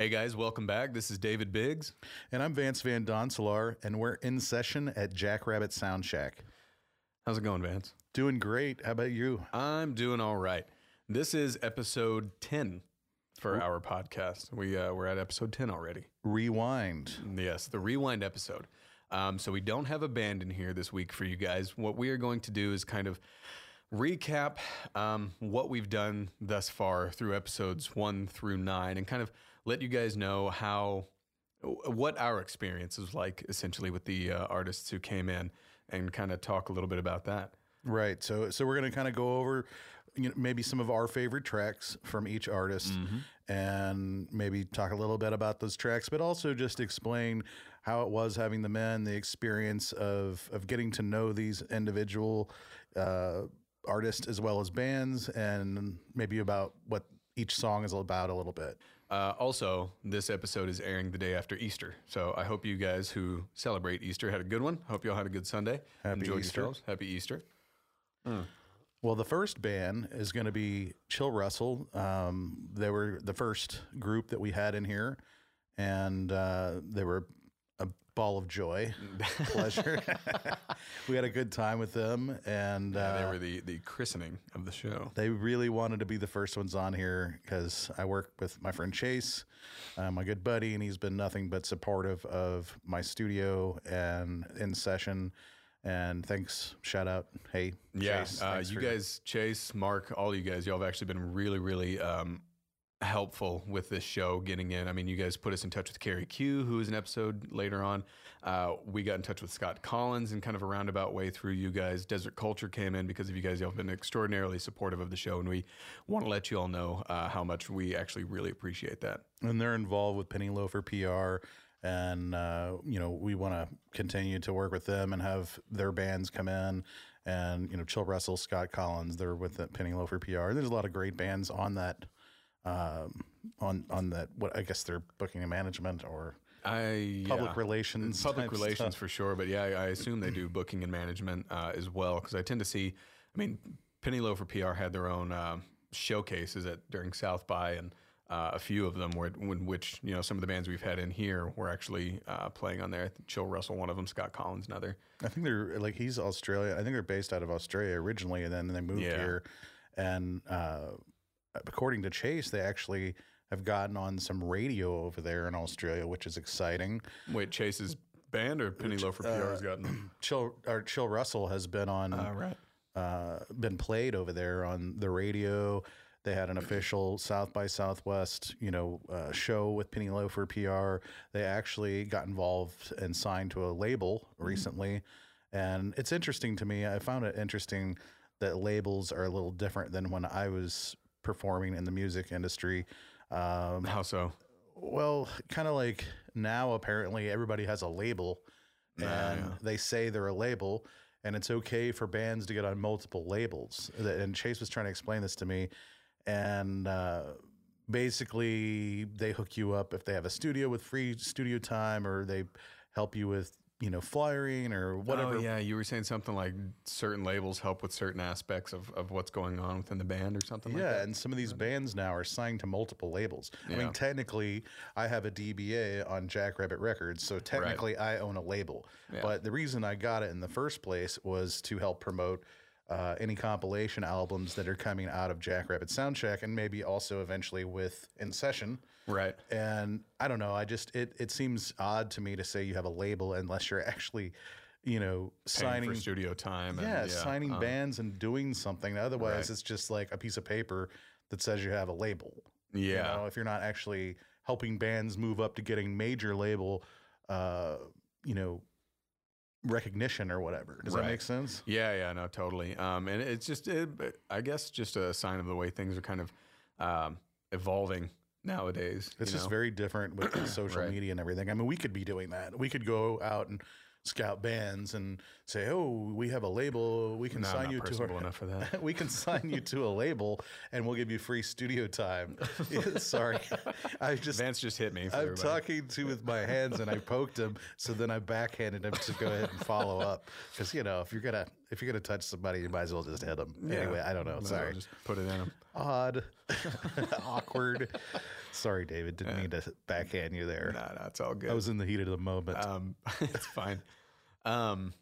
Hey guys, welcome back. This is David Biggs. And I'm Vance Van Doncelar, and we're in session at Jackrabbit Sound Shack. How's it going, Vance? Doing great. How about you? I'm doing all right. This is episode 10 for our podcast. We uh, we're at episode 10 already. Rewind. Yes, the rewind episode. Um, so we don't have a band in here this week for you guys. What we are going to do is kind of recap um, what we've done thus far through episodes one through nine, and kind of let you guys know how what our experience was like essentially with the uh, artists who came in, and kind of talk a little bit about that. Right. So so we're going to kind of go over you know, maybe some of our favorite tracks from each artist and maybe talk a little bit about those tracks, but also just explain how it was having the men, the experience of of getting to know these individual uh, artists as well as bands, and maybe about what each song is about a little bit. Uh, also, this episode is airing the day after Easter, so I hope you guys who celebrate Easter had a good one. Hope you all had a good Sunday. Happy Enjoy Easter. yourselves. Happy Easter. Well, the first band is going to be Chill Russell. Um, they were the first group that we had in here, and uh, they were a ball of joy, pleasure. we had a good time with them, and Yeah, uh, they were the the christening of the show. they really wanted to be the first ones on here because I work with my friend Chase, uh, my good buddy, and he's been nothing but supportive of my studio and in session. And thanks, shout out, hey, Yeah, Chase, uh, you guys, Chase, Mark, all you guys, y'all have actually been really, really um, helpful with this show getting in. I mean, you guys put us in touch with Carrie Q, who is an episode later on. Uh, we got in touch with Scott Collins in kind of a roundabout way through you guys. Desert Culture came in because of you guys. Y'all have been extraordinarily supportive of the show, and we want to let you all know uh, how much we actually really appreciate that. and they're involved with Penny Loafer PR, and uh, you know we want to continue to work with them and have their bands come in, and you know Chill Russell, Scott Collins, they're with Penny Loafer PR. There's a lot of great bands on that, um, on on that. What I guess they're booking and management or I public yeah. relations, public relations stuff. for sure but yeah I, I assume they do booking and management uh, as well because i tend to see i mean penny loafer pr had their own um showcases at during south by and uh, a few of them were in which you know some of the bands we've had in here were actually uh, playing on there chill russell one of them scott collins another I think they're like he's Australia. I think they're based out of Australia originally, and then they moved Yeah. here. And uh, according to Chase, they actually have gotten on some radio over there in Australia, which is exciting. wait chase's band or penny loafer pr has gotten Chill or Chill Russell has been on uh, right uh, been played over there on the radio. They had an official South by Southwest, you know, uh, show with Penny Loafer PR. They actually got involved and signed to a label recently, and it's interesting to me. I found it interesting that labels are a little different than when I was performing in the music industry. Um, how so well, kind of like now, apparently everybody has a label, and yeah. they say they're a label, and it's okay for bands to get on multiple labels. And Chase was trying to explain this to me, and uh, basically they hook you up if they have a studio with free studio time, or they help you with you know flyering or whatever. Oh, yeah, you were saying something like certain labels help with certain aspects of, of what's going on within the band or something like Yeah, that. and some of these bands now are signed to multiple labels. Yeah. I mean, technically, I have a DBA on Jackrabbit Records, so technically, I own a label. Yeah. But the reason I got it in the first place was to help promote uh, any compilation albums that are coming out of Jackrabbit Sound Shack, and maybe also eventually with In Session. Right. And I don't know, I just it it seems odd to me to say you have a label unless you're actually, you know, signing for studio time. And, yeah, signing um, bands and doing something. Otherwise, Right. it's just like a piece of paper that says you have a label. Yeah. You know, if you're not actually helping bands move up to getting major label, uh, you know, recognition or whatever. Does that make sense? Yeah, yeah, no, totally. Um, and it's just, it, I guess, just a sign of the way things are kind of um, evolving nowadays. It's just know? very different with social Right. media and everything. I mean, we could be doing that. We could go out and scout bands and say, "Oh, we have a label. We can No, sign you to our enough for that. we can sign you to a label and we'll give you free studio time." Sorry, I just Vance just hit me. For I'm everybody. talking to with my hands and I poked him, so then I backhanded him to go ahead and follow up because you know if you're gonna if you're gonna touch somebody, you might as well just hit them. Yeah. Anyway, I don't know. No, Sorry. Just put it in him. Odd, awkward. Sorry, David. Didn't mean to backhand you there. No, nah, it's all good. I was in the heat of the moment. Um, it's fine. Um,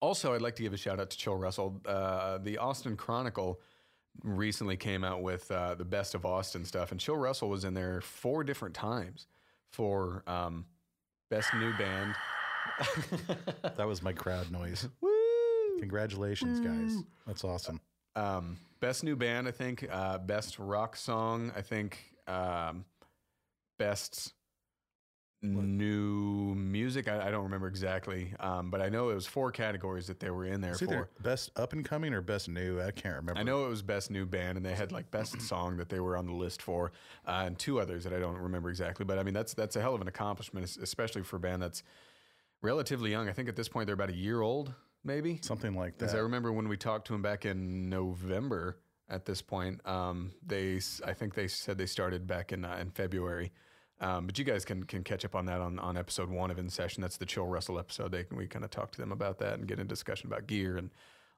also, I'd like to give a shout out to Chill Russell. Uh, the Austin Chronicle recently came out with uh, the best of Austin stuff, and Chill Russell was in there four different times for um, best new band. that was my crowd noise. Woo! Congratulations, guys. That's awesome. Um, best new band, I think. Uh, best rock song, I think. Um, best new music. I, I don't remember exactly, um, but I know it was four categories that they were in there It's for. best up and coming or best new. I can't remember. I know it was best new band, and they had like best song that they were on the list for, uh, and two others that I don't remember exactly. But I mean, that's that's a hell of an accomplishment, especially for a band that's relatively young. I think at this point they're about a year old, maybe. something like that. Because I remember when we talked to him back in November. At this point, um, they I think they said they started back in uh, in February. Um, but you guys can can catch up on that on, on episode one of In Session. That's the Chill Russell episode. They can, we kind of talk to them about that and get in discussion about gear and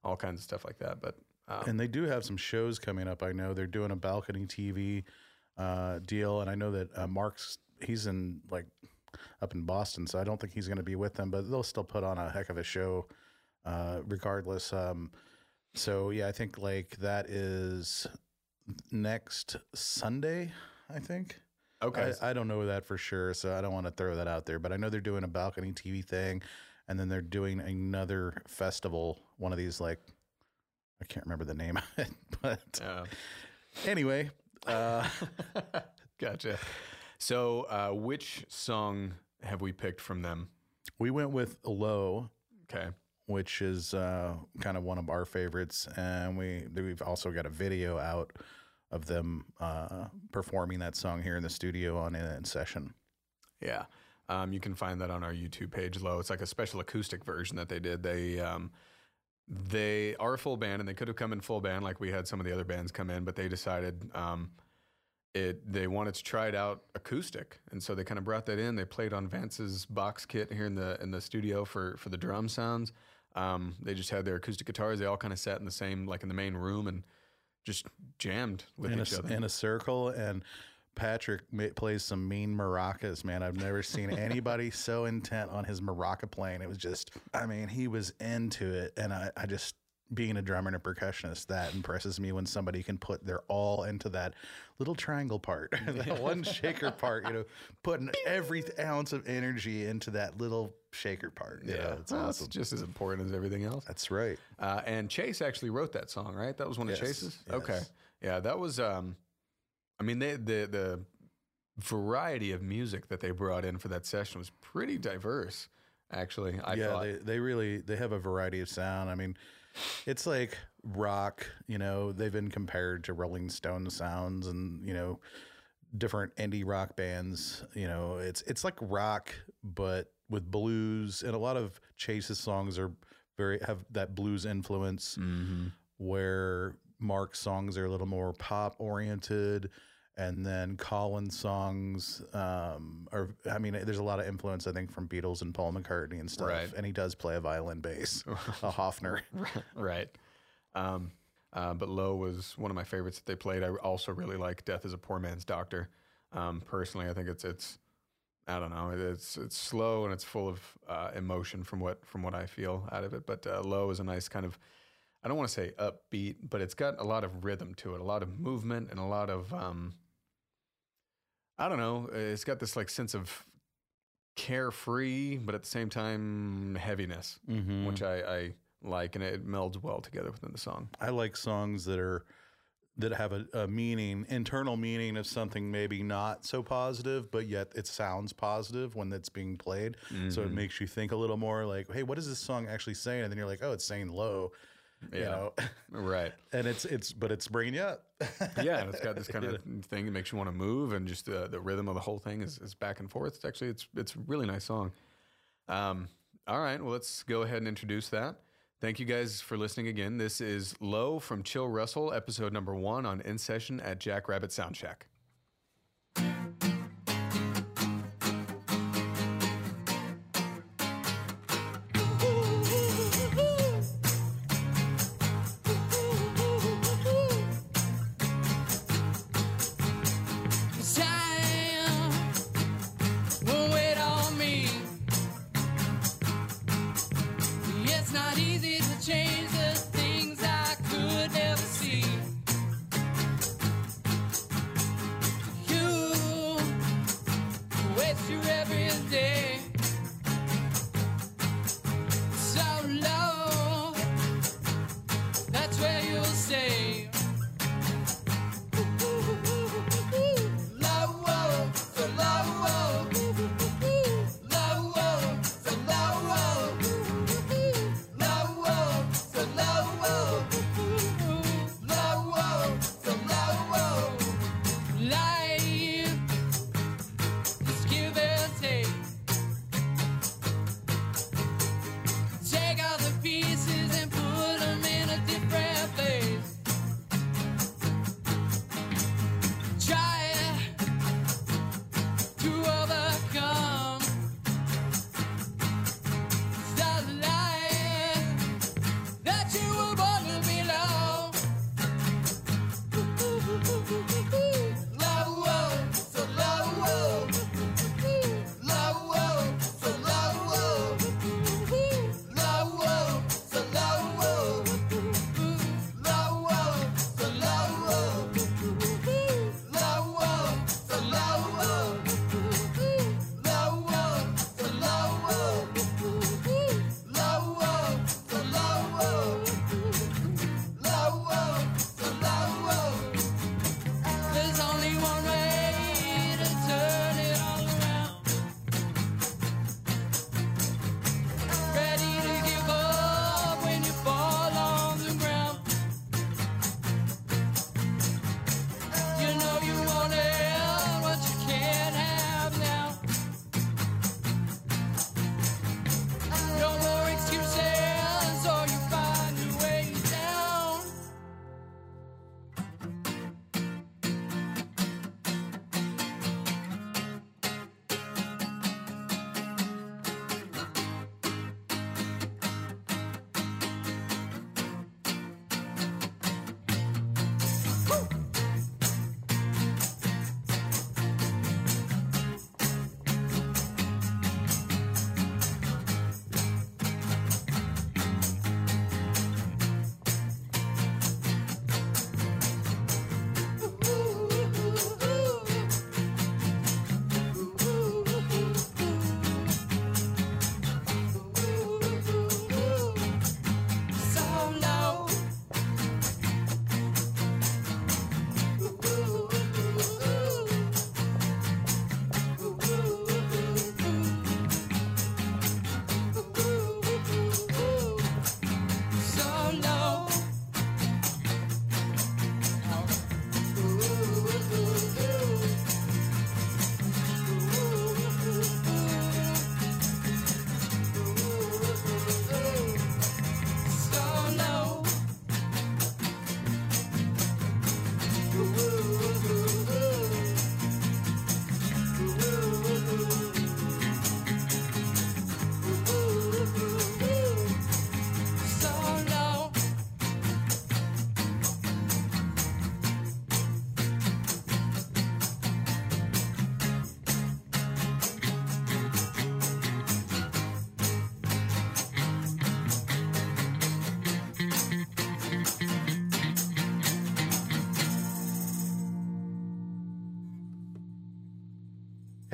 all kinds of stuff like that. But um, And they do have some shows coming up. I know they're doing a balcony TV uh, deal, and I know that uh, Mark's he's in like up in Boston, so I don't think he's going to be with them, but they'll still put on a heck of a show, uh, regardless. Um, so yeah, I think like that is next Sunday. I think. okay, I, I don't know that for sure, so I don't want to throw that out there. But I know they're doing a balcony TV thing, and then they're doing another festival. One of these like I can't remember the name of it, but Uh, anyway, uh, gotcha. So, uh, which song have we picked from them? we went with Low, Okay. Which is uh, kind of one of our favorites, and we we've also got a video out of them uh, performing that song here in the studio on in session. Yeah. Um, you can find that on our YouTube page, low. It's like a special acoustic version that they did. They um, they are a full band, and they could have come in full band like we had some of the other bands come in, but they decided um, it they wanted to try it out acoustic, and so they kind of brought that in. They played on Vance's box kit here in the in the studio for for the drum sounds. Um, they just had their acoustic guitars. They all kind of sat in the same like in the main room and just jammed with in each a, other. in a circle and Patrick ma- plays some mean maracas, man. I've never seen anybody so intent on his maraca playing. It was just, I mean, he was into it. And I, I just, being a drummer and a percussionist, that impresses me when somebody can put their all into that little triangle part, that one shaker part, you know, putting every ounce of energy into that little shaker part. You know, it's Well, awesome. it's just as important as everything else. That's right. Uh, and Chase actually wrote that song, right? That was one of Yes, Chase's. yes. Okay, yeah, that was. Um, I mean, they, the the variety of music that they brought in for that session was pretty diverse. Actually, I yeah, thought. they, they really they have a variety of sound. I mean, it's like rock. You know, they've been compared to Rolling Stone sounds, and you know, different indie rock bands. You know, it's it's like rock, but with blues, and a lot of Chase's songs are very have that blues influence. Mhm. Where Mark's songs are a little more pop oriented. And then Colin's songs um, are, I mean, there's a lot of influence, I think, from Beatles and Paul McCartney and stuff. Right. And he does play a violin bass, a Hofner. right. Um, uh, but Low was one of my favorites that they played. I also really like Death is a Poor Man's Doctor. Um, personally, I think it's it's I don't know. It's it's slow and it's full of uh, emotion from what from what I feel out of it. But uh, Low is a nice kind of I don't want to say upbeat, but it's got a lot of rhythm to it, a lot of movement, and a lot of um, I don't know. It's got this like sense of carefree, but at the same time heaviness Mm-hmm. which I, I like, and it melds well together within the song. I like songs that are that have a, a meaning, internal meaning of something maybe not so positive, but yet it sounds positive when it's being played. So it Mhm. makes you think a little more like, hey, what is this song actually saying? And then you're like, oh, it's saying low, you know, right. and it's it's but it's bringing you up. Yeah, and it's got this kind of thing that makes you want to move, and just the the rhythm of the whole thing is, is back and forth. It's actually it's it's a really nice song. Um, all right, well let's go ahead and introduce that. Thank you guys for listening again. This is Low from Chill Russell, episode number one on In Session at Jackrabbit Sound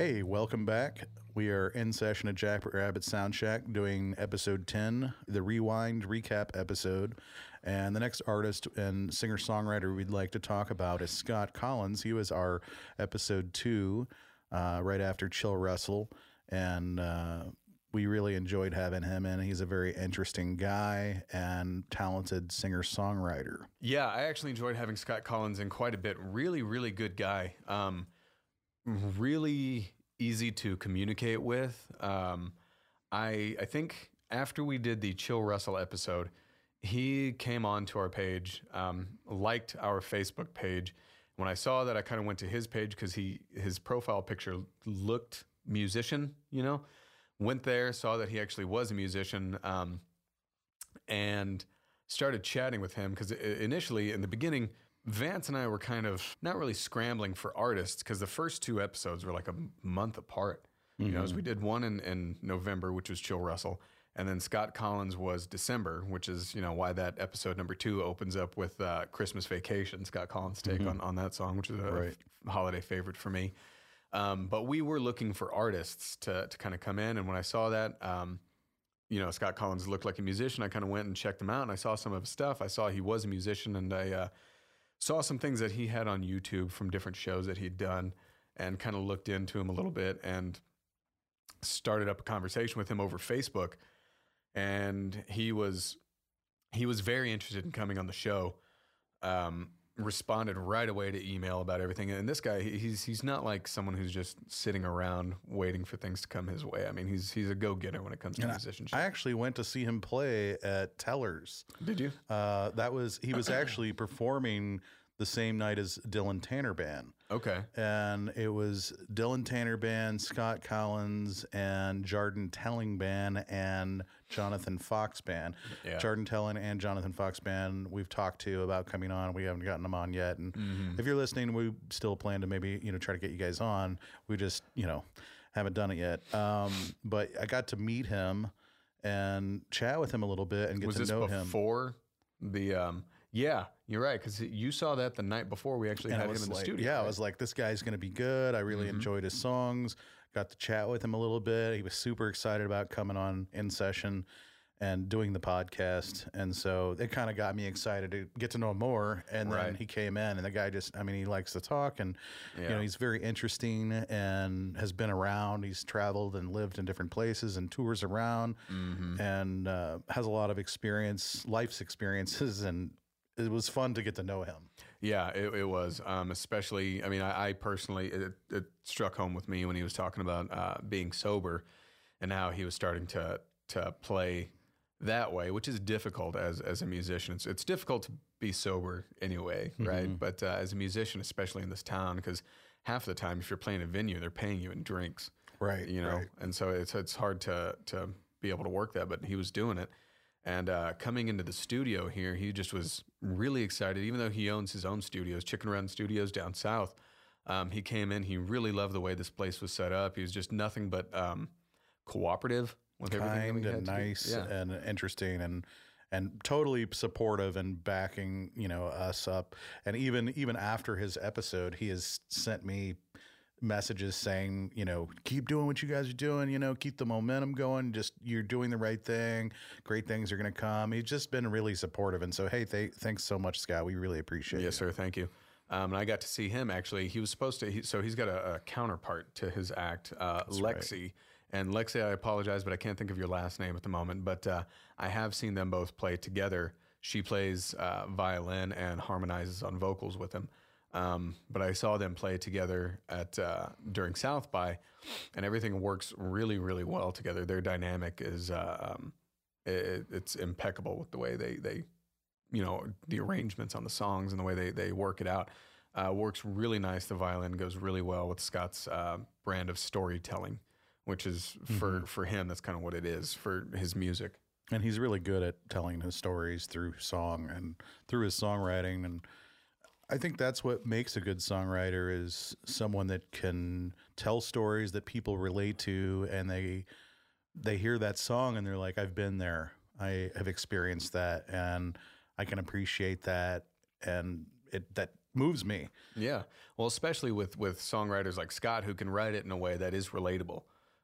Hey, welcome back. We are in session at Jack Rabbit Sound Shack doing episode 10, the Rewind recap episode. And the next artist and singer songwriter we'd like to talk about is Scott Collins. He was our episode two, uh, right after Chill Russell. And uh, we really enjoyed having him in. He's a very interesting guy and talented singer songwriter. Yeah, I actually enjoyed having Scott Collins in quite a bit. Really, really good guy. Um, really easy to communicate with. Um, I I think after we did the Chill Russell episode, he came on to our page, um, liked our Facebook page. When I saw that, I kind of went to his page because he his profile picture looked musician, you know. Went there, saw that he actually was a musician, um, and started chatting with him because initially in the beginning Vance and I were kind of not really scrambling for artists because the first two episodes were like a month apart. You know, as we did one in, in November, which was Chill Russell, and then Scott Collins was December, which is you know why that episode number two opens up with uh, Christmas Vacation. Scott Collins' take on, on that song, which is a Right. holiday favorite for me. Um, but we were looking for artists to to kind of come in, and when I saw that, um, you know, Scott Collins looked like a musician. I kind of went and checked him out, and I saw some of his stuff. I saw he was a musician, and I uh, saw some things that he had on YouTube from different shows that he'd done, and kind of looked into him a little bit, and started up a conversation with him over Facebook. And he was he was very interested in coming on the show. Um, responded right away to email about everything. And this guy, he's he's not like someone who's just sitting around waiting for things to come his way. I mean, he's he's a go getter when it comes to And musicianship. I actually went to see him play at Tellers. Did you? Uh, that was he was actually performing the same night as Dylan Tanner Band, Okay. and it was Dylan Tanner Band, Scott Collins, and Jarden Telling Band, and Jonathan Fox Band. Yeah. Jarden Telling and Jonathan Fox Band we've talked to about coming on. We haven't gotten them on yet, and Mm-hmm. if you're listening, we still plan to maybe you know try to get you guys on. We just you know haven't done it yet. Um, but I got to meet him and chat with him a little bit and get Was to know him. before the? um Yeah, you're right because you saw that the night before we actually And had him in the like, studio. yeah, I right? Mm-hmm. was like, this guy's going to be good. I really enjoyed his songs. Got to chat with him a little bit. He was super excited about coming on in session and doing the podcast. And so it kind of got me excited to get to know him more. And then Right. he came in, and the guy just, I mean, he likes to talk and, you know, he's very interesting and has been around. He's traveled and lived in different places and tours around Mm-hmm. and uh, has a lot of experience, life's experiences. And it was fun to get to know him. Yeah, it, it was. Um, especially, I mean, I, I personally, it, it struck home with me when he was talking about uh, being sober and how he was starting to to play that way, which is difficult as as a musician. It's it's difficult to be sober anyway, right? But uh, as a musician, especially in this town, because half the time, if you're playing a venue, they're paying you in drinks, Right. you know, right. and so it's it's hard to to be able to work that. But he was doing it. And uh, coming into the studio here, he just was really excited. Even though he owns his own studios, Chicken Run Studios down south, um, he came in. He really loved the way this place was set up. He was just nothing but um, cooperative with everything. kind had and nice Yeah. and interesting and and totally supportive and backing you know us up and even even after his episode he has sent me messages saying you know keep doing what you guys are doing you know keep the momentum going just you're doing the right thing great things are going to come he's just been really supportive and so hey th- thanks so much scott we really appreciate it. Yes, it sir. Thank you. Um, and I got to see him actually. He was supposed to. He, so he's got a, a counterpart to his act, uh, Lexi. And Lexi, I apologize, but I can't think of your last name at the moment. But uh, I have seen them both play together. She plays uh, violin and harmonizes on vocals with him. Um, but I saw them play together at uh, during South by, and everything works really, really well together. Their dynamic is uh, um, it, it's impeccable with the way they they you know the arrangements on the songs and the way they they work it out uh, works really nice. The violin goes really well with Scott's uh, brand of storytelling, which is for for him that's kind of what it is for his music. and he's really good at telling his stories through song and through his songwriting and i think that's what makes a good songwriter is someone that can tell stories that people relate to and they they hear that song and they're like i've been there i have experienced that and i can appreciate that and it that moves me. Yeah. Well, especially with with songwriters like Scott who can write it in a way that is relatable.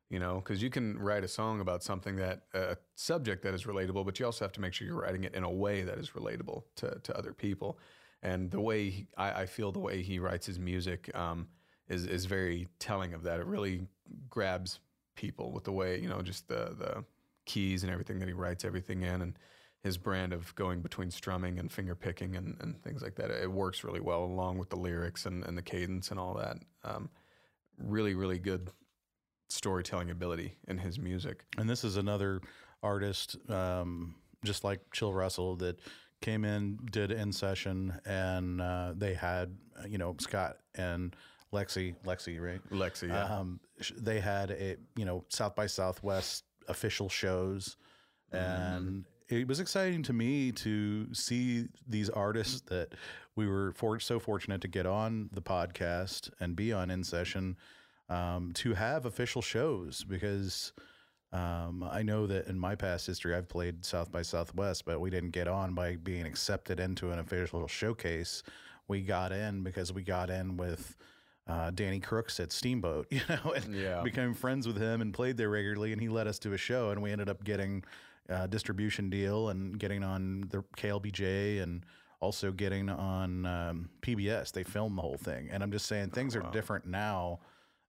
You know, because you can write a song about something that a subject that is relatable, but you also have to make sure you're writing it in a way that is relatable to to other people. And the way he, I, I feel the way he writes his music um, is is very telling of that. It really grabs people with the way you know just the the keys and everything that he writes everything in and his brand of going between strumming and finger picking and, and things like that. It works really well along with the lyrics and, and the cadence and all that. Um, really, really good storytelling ability in his music. And this is another artist, um, just like Chill Russell, that came in, did in session, and uh, they had, you know, Scott and Lexi, Lexi, right? Lexi, yeah. Um, they had a, you know, South by Southwest official shows, and it was exciting to me to see these artists that we were for, so fortunate to get on the podcast and be on in session um, to have official shows because um, I know that in my past history I've played South by Southwest, but we didn't get on by being accepted into an official showcase. We got in because we got in with uh, Danny Crooks at Steamboat, you know, and Yeah. became friends with him and played there regularly. And he led us to a show, and we ended up getting a distribution deal and getting on the KLBJ and also getting on um, PBS. They filmed the whole thing, and I'm just saying things are different now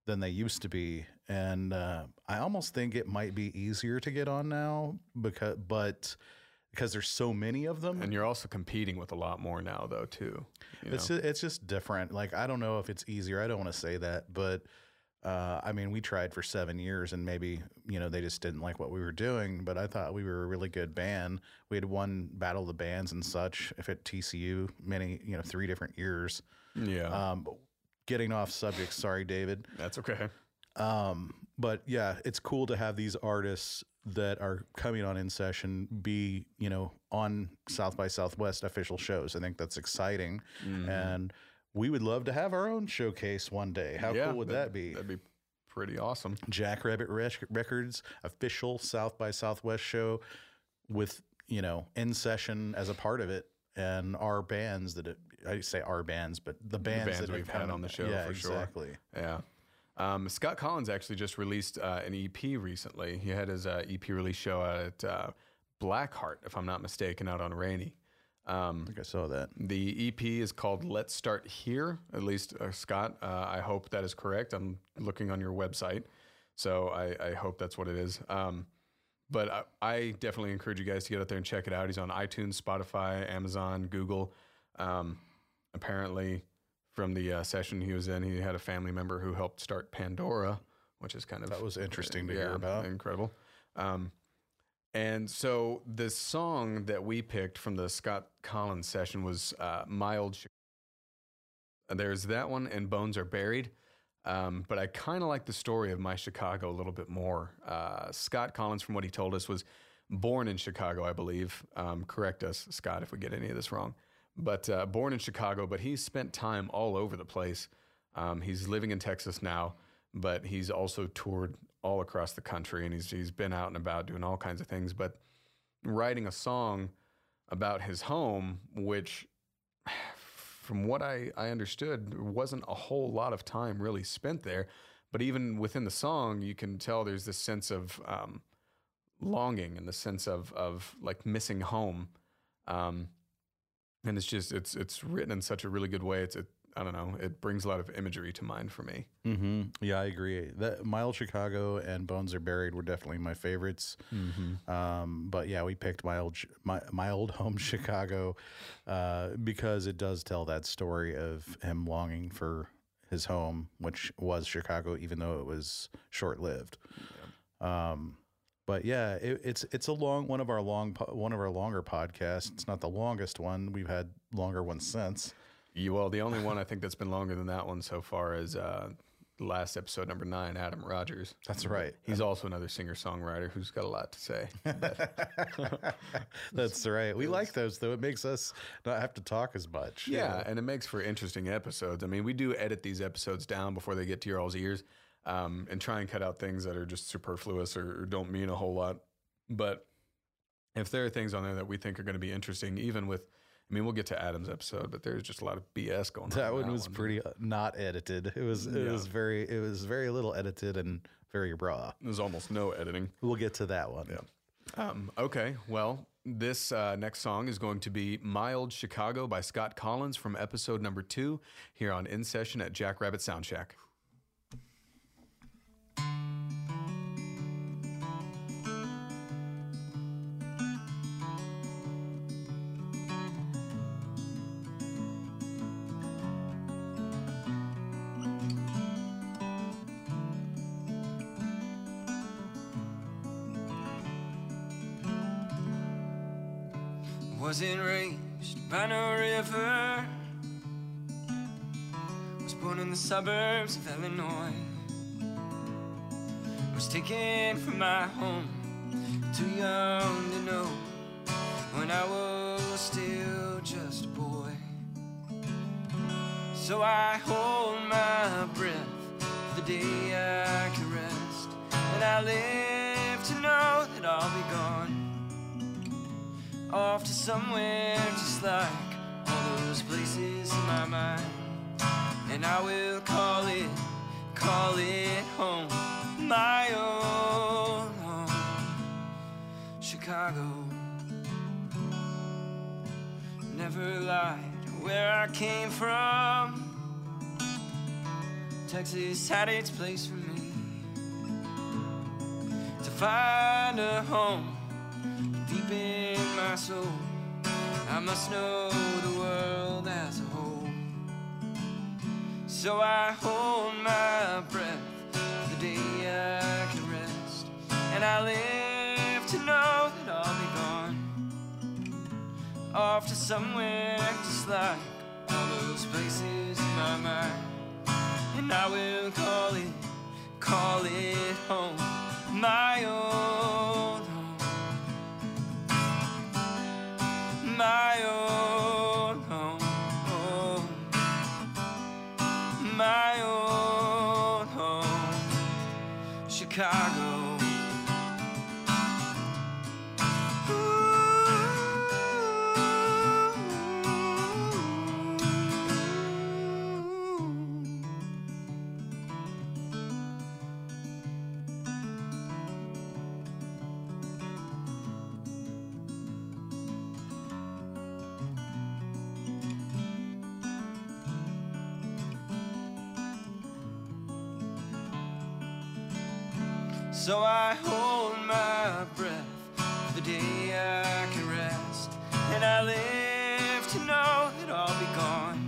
than they used to be, and uh, I almost think it might be easier to get on now because, but because there's so many of them, and you're also competing with a lot more now, though, too. it's know? it's just different. Like I don't know if it's easier. I don't want to say that, but uh, I mean, we tried for seven years, and maybe you know they just didn't like what we were doing. But I thought we were a really good band. We had won Battle of the Bands and such. If at TCU, many you know three different years. yeah, Um, getting off subject. Sorry, David. that's okay. Um, but yeah, it's cool to have these artists that are coming on in session be, you know, on South by Southwest official shows. I think that's exciting. Mm-hmm. And we would love to have our own showcase one day. How yeah, cool would that be? That'd be pretty awesome. Jackrabbit Rec- Records official South by Southwest show with, you know, in session as a part of it. And our bands that it, I say our bands, but the bands, bands that we've had on the show, yeah, for sure. exactly. Yeah. Um, Scott Collins actually just released uh, an EP recently. He had his uh, EP release show at uh, Blackheart, if I'm not mistaken, out on Rainey. Um, I think I saw that. the EP is called Let's Start Here. At least, uh, Scott, uh, I hope that is correct. I'm looking on your website. So I, I hope that's what it is. Um, but I, I definitely encourage you guys to get out there and check it out. He's on iTunes, Spotify, Amazon, Google. Um, apparently, from the uh, session he was in, he had a family member who helped start Pandora, which is kind of That was interesting to hear about. Incredible. Um, and so the song that we picked from the Scott Collins session was uh. Chi- There's that one, and "Bones Are Buried." Um, but I kind of like the story of my Chicago a little bit more. Uh, Scott Collins, from what he told us, was born in Chicago, I believe. Um, correct us, Scott, if we get any of this wrong. But uh, born in Chicago, but he's spent time all over the place. Um, he's living in Texas now, but he's also toured all across the country, and he's he's been out and about doing all kinds of things. But writing a song about his home, which from what I, I understood, wasn't a whole lot of time really spent there. But even within the song, you can tell there's this sense of um, longing and the sense of of like missing home. Um, and it's just it's it's written in such a really good way. It's it, I don't know. It brings a lot of imagery to mind for me. hmm Yeah, I agree. That Mile Chicago and Bones Are Buried were definitely my favorites. Um, but yeah, we picked my old my my old home Chicago uh, because it does tell that story of him longing for his home, which was Chicago, even though it was short lived. Um, but yeah, it, it's it's a long one of our long one of our longer podcasts. It's not the longest one. We've had longer ones since. You, well, the only one I think that's been longer than that one so far is uh, last episode number nine, Adam Rogers. That's right. He's also another singer songwriter who's got a lot to say. That's right. We like those though. It makes us not have to talk as much. Yeah, and it makes for interesting episodes. I mean, we do edit these episodes down before they get to your all's ears, um, and try and cut out things that are just superfluous or, or don't mean a whole lot. But if there are things on there that we think are going to be interesting, even with I mean, we'll get to Adam's episode, but there's just a lot of BS going on. That in one was pretty uh, not edited. It was it Yeah. was very it was very little edited and very raw. There's almost no editing. We'll get to that one. Um, okay, well, this uh, next song is going to be My Old Chicago by Scott Collins from episode number two here on In Session at Jackrabbit Sound Shack. Wasn't raised by no river. Was born in the suburbs of Illinois. Was taken from my home, too young to know. When I was still just a boy. So I hold my breath for the day I can rest. And I live to know that I'll be gone off to somewhere just like all those places in my mind. And I will call it, call it home, my own home, Chicago. Never lied where I came from. Texas had its place for me to find a home deep in my soul. I must know the world as a whole. So I hold my breath for the day I can rest. And I live to know that I'll be gone. Off to somewhere just like all those places in my mind. And I will call it, call it home, my own my own I hold my breath for the day I can rest. And I live to know that I'll be gone.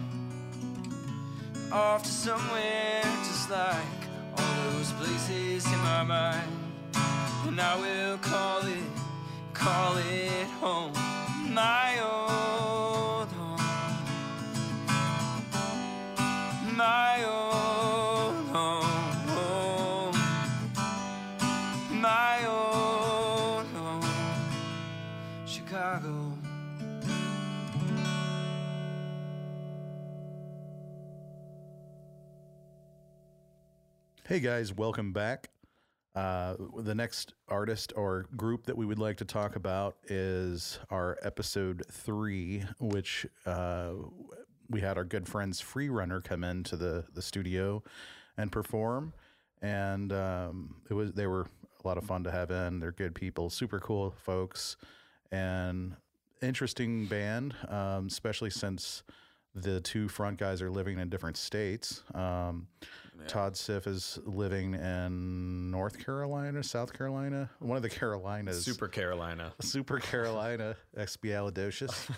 Off to somewhere just like all those places in my mind. And I will call it, call it home, my Hey guys, welcome back. Uh, the next artist or group that we would like to talk about is our episode three, which uh, we had our good friends Freerunner come into the the studio and perform, and um, it was they were a lot of fun to have in. They're good people, super cool folks, and interesting band, um, especially since the two front guys are living in different states. Um, Todd Siff is living in North Carolina, South Carolina, one of the Carolinas. Super Carolina. Super Carolina, expialidocious.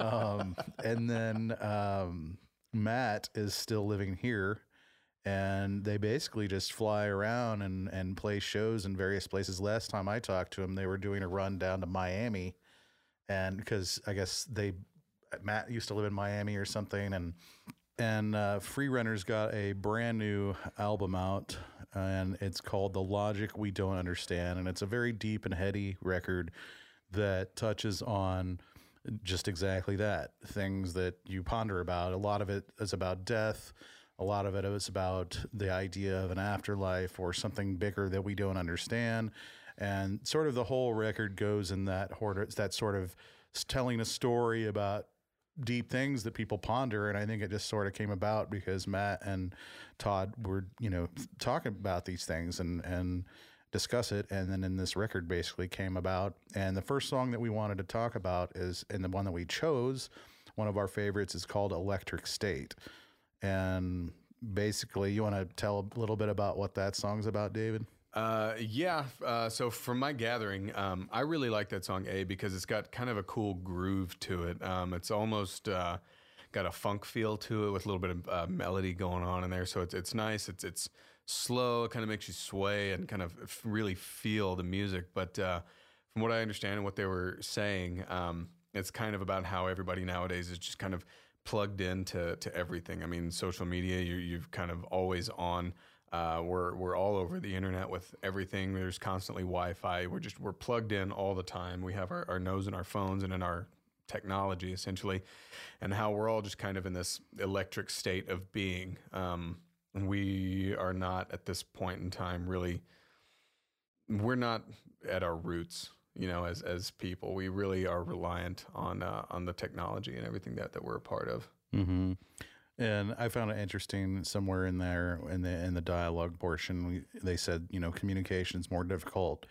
um, and then um, Matt is still living here. And they basically just fly around and, and play shows in various places. Last time I talked to him, they were doing a run down to Miami. And because I guess they, Matt used to live in Miami or something. And and uh, Freerunner's got a brand new album out, and it's called "The Logic We Don't Understand," and it's a very deep and heady record that touches on just exactly that things that you ponder about. A lot of it is about death. A lot of it is about the idea of an afterlife or something bigger that we don't understand, and sort of the whole record goes in that order. It's that sort of telling a story about deep things that people ponder. And I think it just sort of came about because Matt and Todd were, you know, talking about these things and, and, discuss it and then in this record basically came about and the first song that we wanted to talk about is and the one that we chose one of our favorites is called electric state and basically you want to tell a little bit about what that song's about david Uh, yeah. Uh, so from my gathering, um, I really like that song A because it's got kind of a cool groove to it. Um, it's almost uh, got a funk feel to it with a little bit of uh, melody going on in there. So it's it's nice. It's it's slow. It kind of makes you sway and kind of really feel the music. But uh, from what I understand and what they were saying, um, it's kind of about how everybody nowadays is just kind of plugged into to everything. I mean, social media, you, you've kind of always on. Uh, we're we're all over the internet with everything. There's constantly Wi-Fi. We're just we're plugged in all the time. We have our, our nose in our phones and in our technology essentially, and how we're all just kind of in this electric state of being. Um, we are not at this point in time really. We're not at our roots, you know, as as people. We really are reliant on uh, on the technology and everything that that we're a part of. Mm-hmm. And I found it interesting somewhere in there in the in the dialogue portion. We, they said, you know, communication's more difficult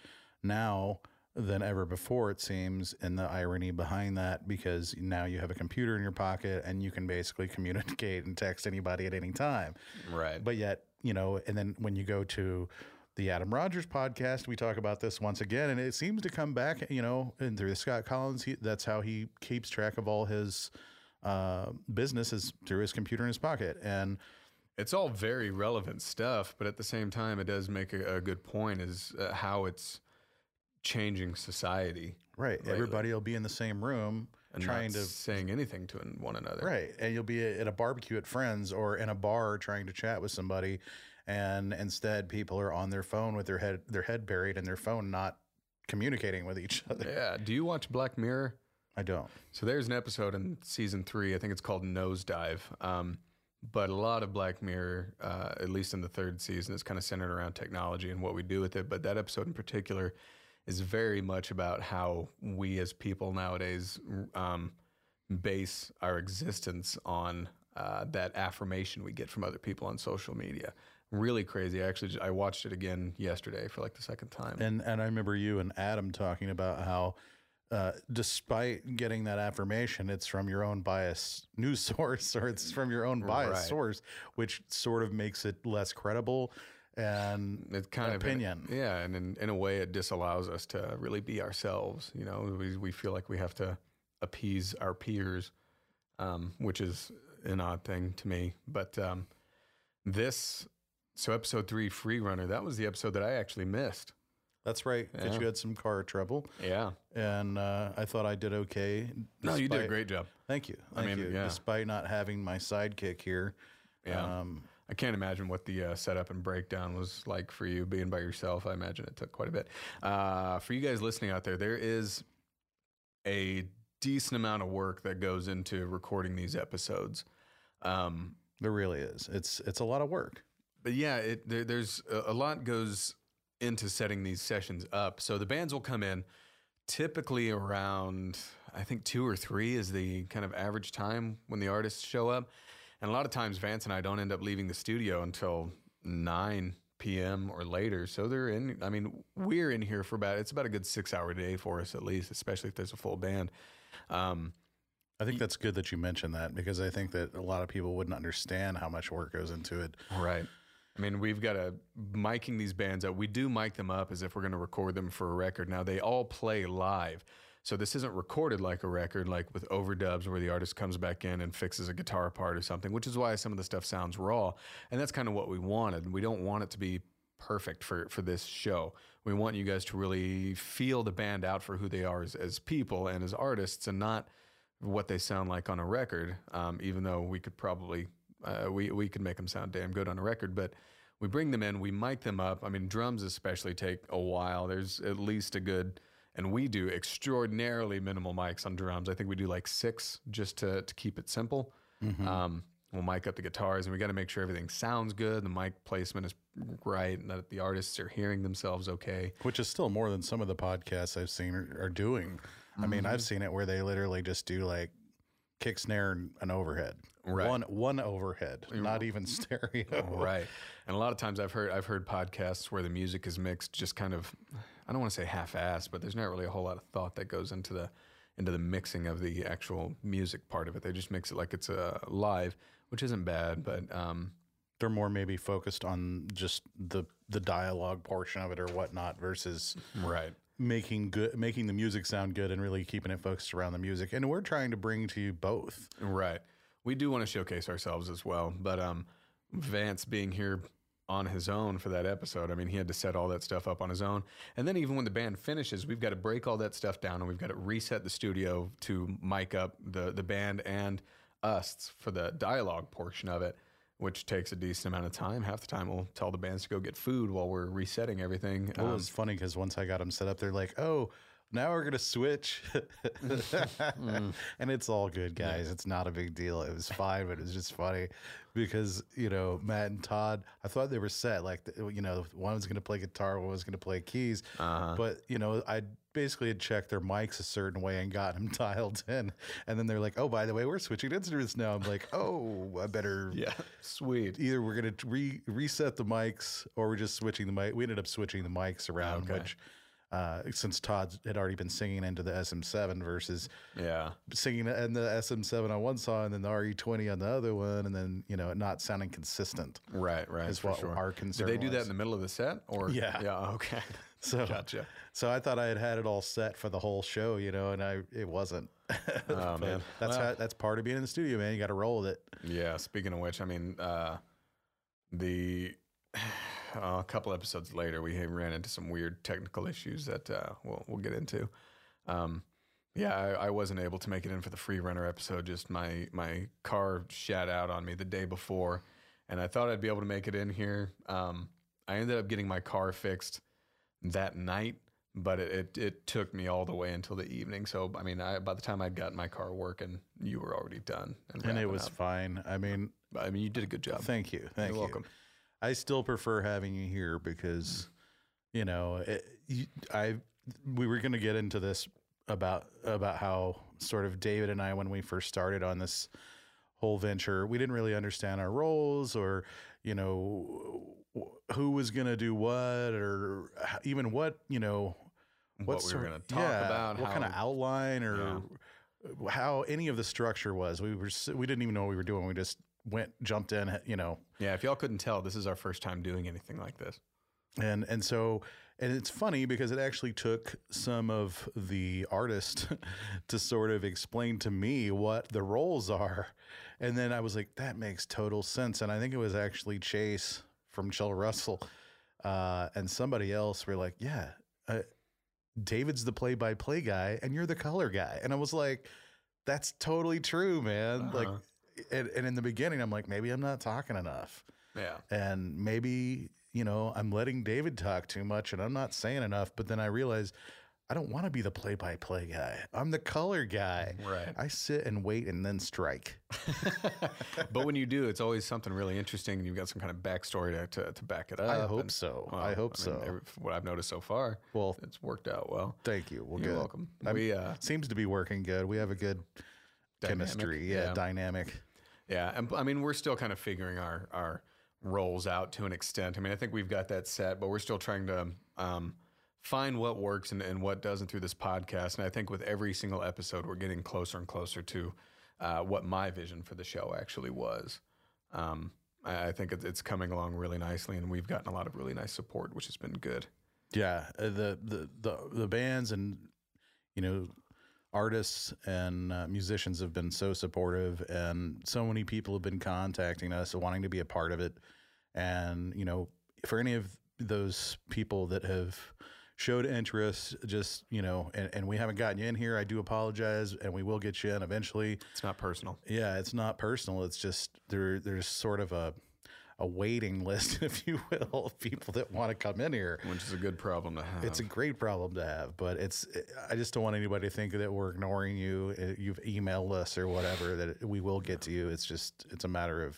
now than ever before. It seems, and the irony behind that because now you have a computer in your pocket and you can basically communicate and text anybody at any time. Right. But yet, you know, and then when you go to the Adam Rogers podcast, we talk about this once again, and it seems to come back, you know, and through the Scott Collins, he, that's how he keeps track of all his uh, business is through his computer in his pocket. And it's all very relevant stuff, but at the same time, it does make a, a good point is uh, how it's changing society. right, lately. everybody will be in the same room and trying not to saying anything to one another. Right. And you'll be at a barbecue at friends or in a bar trying to chat with somebody and instead people are on their phone with their head their head buried and their phone not communicating with each other. Yeah. Do you watch Black Mirror? I don't. So there's an episode in season three. I think it's called Nosedive. Um, but a lot of Black Mirror, uh, at least in the third season, is kind of centered around technology and what we do with it. But that episode in particular is very much about how we as people nowadays um, base our existence on uh, that affirmation we get from other people on social media. Really crazy. I actually I watched it again yesterday for like the second time. And and I remember you and Adam talking about how uh, despite getting that affirmation, it's from your own bias news source or it's from your own bias Right. source, which sort of makes it less credible and it's kind opinion. of opinion. yeah, and in, in a way, it disallows us to really be ourselves. You know, we we feel like we have to appease our peers, um, which is an odd thing to me. But um, this, so episode three, Free Runner, that was the episode that I actually missed. That's right because Yeah. you had some car trouble Yeah, and uh, I thought I did okay. no, you did a great job. Thank you. I mean, you. yeah. Despite not having my sidekick here. Yeah. Um, I can't imagine what the uh, setup and breakdown was like for you being by yourself. I imagine it took quite a bit. Uh, for you guys listening out there, there is a decent amount of work that goes into recording these episodes. Um, there really is. It's it's a lot of work. but yeah, it, there, there's a, a lot goes into setting these sessions up. So the bands will come in typically around, I think two or three is the kind of average time when the artists show up. And a lot of times Vance and I don't end up leaving the studio until 9 p.m. or later. So they're in, I mean, we're in here for about, it's about a good six hour day for us at least, especially if there's a full band. Um, I think that's good that you mentioned that because I think that a lot of people wouldn't understand how much work goes into it. Right. I mean, we've got a miking these bands up. We do mic them up as if we're going to record them for a record. Now they all play live. So this isn't recorded like a record, like with overdubs where the artist comes back in and fixes a guitar part or something, which is why some of the stuff sounds raw. And that's kind of what we wanted. We don't want it to be perfect for, for this show. We want you guys to really feel the band out for who they are as, as people and as artists and not what they sound like on a record, um, even though we could probably uh, we we could make them sound damn good on a record. But we bring them in, we mic them up. I mean, drums especially take a while. There's at least a good, and we do extraordinarily minimal mics on drums. I think we do like six just to to keep it simple. Um, we'll mic up the guitars, and we got to make sure everything sounds good. The mic placement is right, and that the artists are hearing themselves okay. which is still more than some of the podcasts I've seen are, are doing. I mean, Mm-hmm. I've seen it where they literally just do like kick snare and an overhead. Right. One one overhead, not even stereo. right and a lot of times i've heard i've heard podcasts where the music is mixed just kind of i don't want to say half-assed but there's not really a whole lot of thought that goes into the into the mixing of the actual music part of it they just mix it like it's uh, live which isn't bad but um, They're more maybe focused on just the the dialogue portion of it or whatnot versus right making good making the music sound good and really keeping it focused around the music. And we're trying to bring to you both. right we do want to showcase ourselves as well but um, vance being here on his own for that episode i mean he had to set all that stuff up on his own and then even when the band finishes we've got to break all that stuff down and we've got to reset the studio to mic up the the band and us for the dialogue portion of it which takes a decent amount of time. Half the time we'll tell the bands to go get food while we're resetting everything. Well, it Um, was funny because once I got them set up, they're like, "Oh, now we're gonna switch," and it's all good, guys. It's not a big deal. It was fine, but it was just funny because you know Matt and Todd. I thought they were set. Like you know, one was gonna play guitar, one was gonna play keys. Uh-huh. But you know, I basically had checked their mics a certain way and got them dialed in, and then they're like, "Oh, by the way, we're switching instruments now." I'm like, "Oh, I better." yeah sweet Either we're gonna re- reset the mics, or we're just switching the mic. We ended up switching the mics around, Okay. which uh, since Todd had already been singing into the SM7 versus yeah singing in the SM7 on one song and then the RE20 on the other one, and then you know not sounding consistent. right right Is for what sure our did concern they do that in the middle of the set or Yeah. yeah okay So, gotcha so I thought I had had it all set for the whole show, you know, and I it wasn't. Oh, man. that's Well- how, that's part of being in the studio, man. You got to roll with it. Yeah. Speaking of which, I mean, uh, the uh, a couple episodes later, we ran into some weird technical issues that uh, we'll we'll get into. Um, yeah, I, I wasn't able to make it in for the free runner episode. Just my my car shat out on me the day before, and I thought I'd be able to make it in here. Um, I ended up getting my car fixed that night, but it, it, it took me all the way until the evening. So I mean, I, by the time I'd gotten my car working, you were already done, And it was up. fine. I mean, I mean, you did a good job. thank you. Thank You're you. welcome. I still prefer having you here because, you know, it, you, I we were going to get into this about about how sort of David and I when we first started on this whole venture, we didn't really understand our roles or you know who was going to do what or even what you know What we were gonna talk yeah, about, what kind of outline or how any of the structure was. We were we didn't even know what we were doing. We just went jumped in, you know, Yeah, if y'all couldn't tell, this is our first time doing anything like this. and and so and it's funny because it actually took some of the artist to sort of explain to me what the roles are. And then i was like that makes total sense. And i think it was actually chase from chill russell uh, and somebody else were like yeah uh, david's the play-by-play guy and you're the color guy. And i was like that's totally true man. Like Uh-huh. And, and in the beginning i'm like maybe i'm not talking enough Yeah. and maybe you know i'm letting david talk too much and i'm not saying enough but then i realize i don't want to be the play-by-play guy i'm the color guy Right. i sit and wait and then strike but when you do, it's always something really interesting, and you've got some kind of backstory to, to, to back it up. i hope and- so well, i hope mean, so every- what I've noticed so far, well it's worked out well. thank you well You're good welcome. I'm- we, uh, seems to be working good we have a good Dynamic, chemistry yeah, yeah. dynamic yeah, and I mean, we're still kind of figuring our our roles out to an extent. I mean, I think we've got that set, but we're still trying to um, find what works and, and what doesn't through this podcast. And I think with every single episode, we're getting closer and closer to uh, what my vision for the show actually was. Um, I, I think it's, it's coming along really nicely, and we've gotten a lot of really nice support, which has been good. Yeah, uh, the the the the bands and you know artists and uh, musicians have been so supportive, and so many people have been contacting us wanting to be a part of it. And you know, for any of those people that have showed interest, just you know, and, and we haven't gotten you in here, I do apologize, and we will get you in eventually. It's not personal. Yeah, it's not personal. It's just there. There's sort of a a waiting list, if you will, of people that want to come in here. Which is a good problem to have. It's a great problem to have, but it's. I just don't want anybody to think that we're ignoring you. uh, You've emailed us or whatever. That we will get to you. It's just. It's a matter of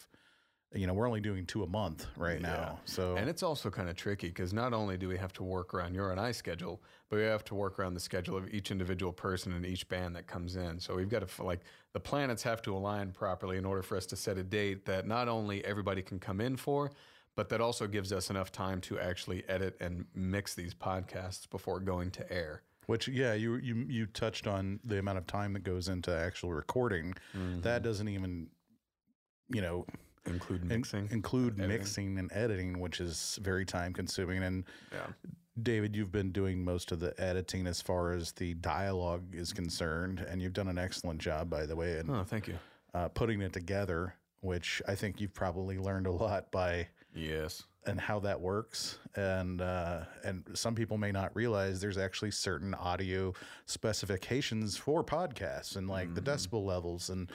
you know, we're only doing two a month right now. So And it's also kind of tricky because not only do we have to work around your and I schedule, but we have to work around the schedule of each individual person in each band that comes in. So we've got to, like, the planets have to align properly in order for us to set a date that not only everybody can come in for, but that also gives us enough time to actually edit and mix these podcasts before going to air. Which yeah, you you you touched on the amount of time that goes into actual recording. Mm-hmm. That doesn't even, you know, Include in- mixing. include editing. mixing and editing, which is very time consuming. And yeah. David, you've been doing most of the editing as far as the dialogue is concerned, and you've done an excellent job, by the way, in Oh, thank you. uh, putting it together. Which I think you've probably learned a lot by Yes. and how that works and uh, and some people may not realize there's actually certain audio specifications for podcasts and like the decibel levels and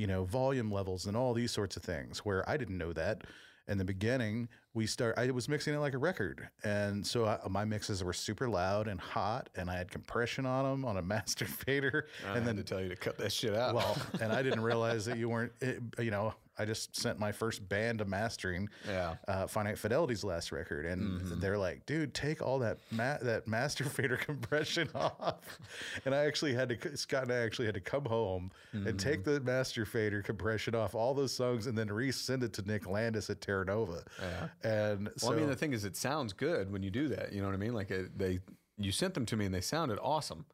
you know volume levels and all these sorts of things where I didn't know that. In the beginning we start I was mixing it like a record. And so I, my mixes were super loud and hot and I had compression on them on a master fader I and had then to tell you to cut that shit out. well and I didn't realize that you weren't it, you know I just sent my first band to mastering yeah. uh, Finite Fidelity's last record, and they're like, "Dude, take all that ma- that master fader compression off." And I actually had to Scott and I actually had to come home and take the master fader compression off all those songs, and then resend it to Nick Landis at Terra Nova. Yeah. And so Well, I mean, the thing is, it sounds good when you do that. You know what I mean? Like it, they, you sent them to me and they sounded awesome.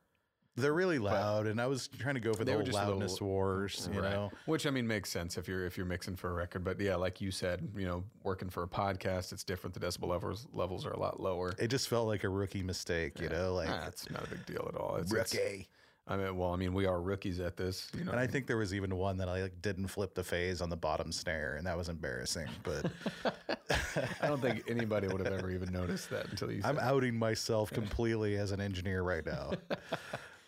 They're really loud, and I was trying to go for the They were whole just a little- loudness wars, you know. Which I mean makes sense if you're if you're mixing for a record. But yeah, like you said, you know, working for a podcast, it's different. The decibel levels levels are a lot lower. It just felt like a rookie mistake, you know, like Ah, it's not a big deal at all. It's, it's- rookie. I mean, well, I mean, we are rookies at this. You know, And I think there was even one that I like didn't flip the phase on the bottom snare, and that was embarrassing. But I don't think anybody would have ever even noticed that until you. I'm outing myself completely as an engineer right now.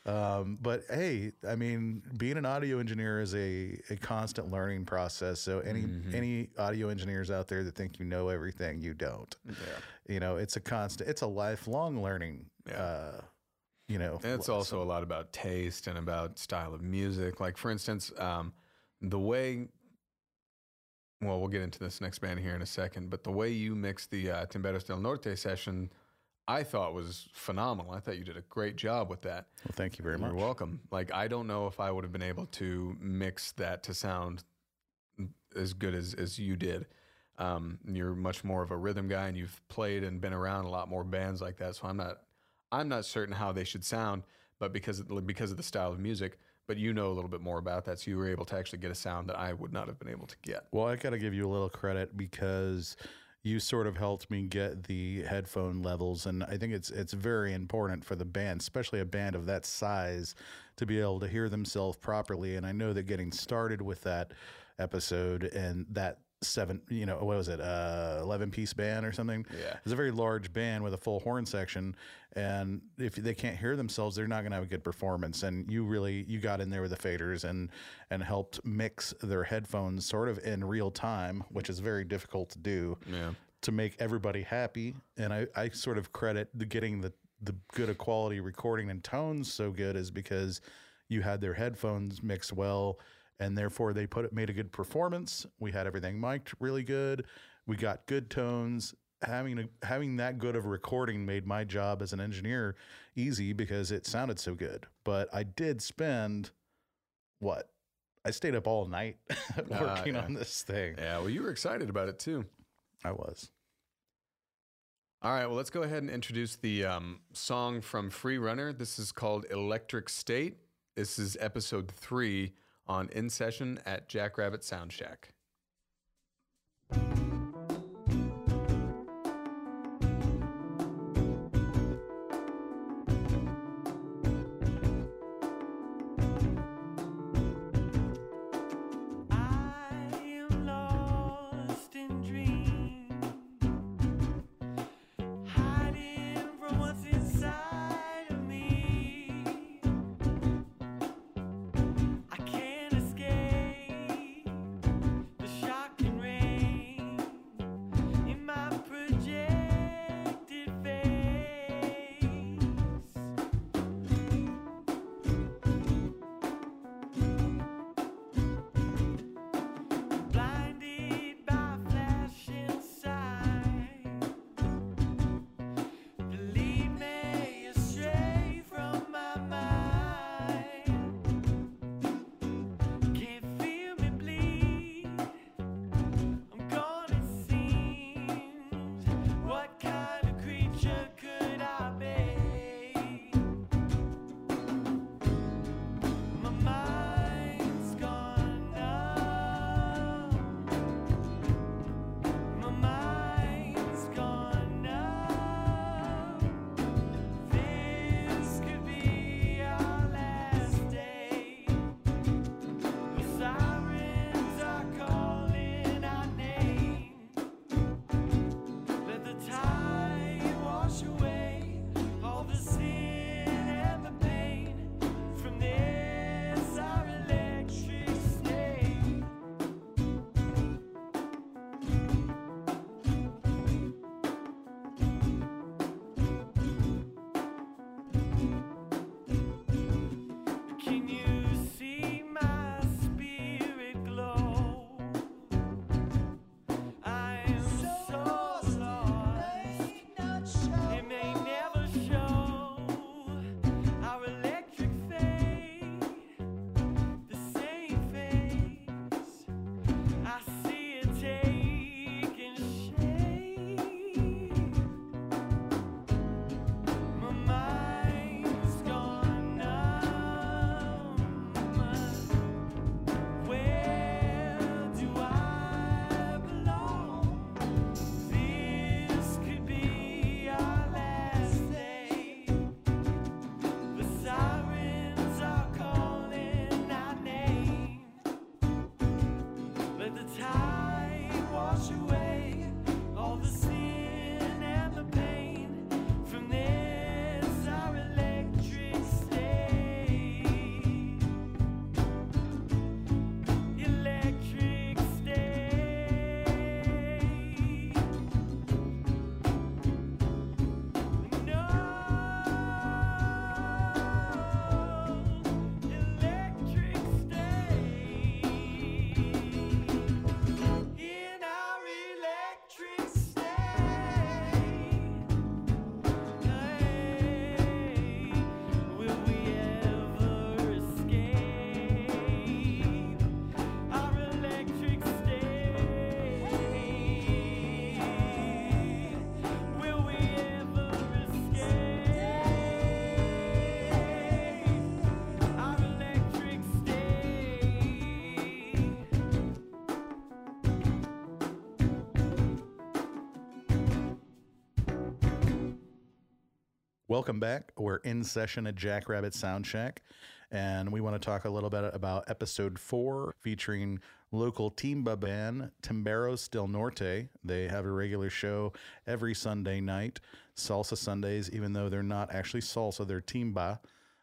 Um, but hey, I mean, being an audio engineer is a, a constant learning process. So any any audio engineers out there that think you know everything, you don't. Yeah. You know, it's a constant, it's a lifelong learning. Yeah. Uh, you know, And it's also a lot about taste and about style of music. Like, for instance, um, the way, well, we'll get into this next band here in a second, but the way you mix the uh, Timberos del Norte session, I thought was phenomenal. I thought you did a great job with that. well, thank you very much. You're welcome. Like, I don't know if I would have been able to mix that to sound as good as, as you did. Um, you're much more of a rhythm guy, and you've played and been around a lot more bands like that. So I'm not, I'm not certain how they should sound, but because of, because of the style of music. But you know a little bit more about that, so you were able to actually get a sound that I would not have been able to get. Well, I got to give you a little credit because you sort of helped me get the headphone levels, and I think it's it's very important for the band, especially a band of that size, to be able to hear themselves properly. And I know that getting started with that episode and that seven, you know, what was it, uh, eleven piece band or something? Yeah. it's a very large band with a full horn section, and if they can't hear themselves, they're not going to have a good performance. And you really you got in there with the faders and and helped mix their headphones sort of in real time, which is very difficult to do Yeah. to make everybody happy. And I, I sort of credit the getting the the good a quality recording and tones so good is because you had their headphones mixed well and therefore they put it made a good performance. We had everything mic'd really good. We got good tones. Having a, having that good of a recording made my job as an engineer easy because it sounded so good. But I did spend what I stayed up all night working yeah. on this thing. Yeah. Well, you were excited about it too. I was. All right, well, let's go ahead and introduce the um, song from Free Runner. This is called Electric State. This is episode three on In Session at Jackrabbit Sound Shack. Welcome back. We're in session at Jackrabbit Sound Shack, and we want to talk a little bit about episode four featuring local timba band Timberos del Norte. They have a regular show every Sunday night, Salsa Sundays, even though they're not actually salsa, they're timba.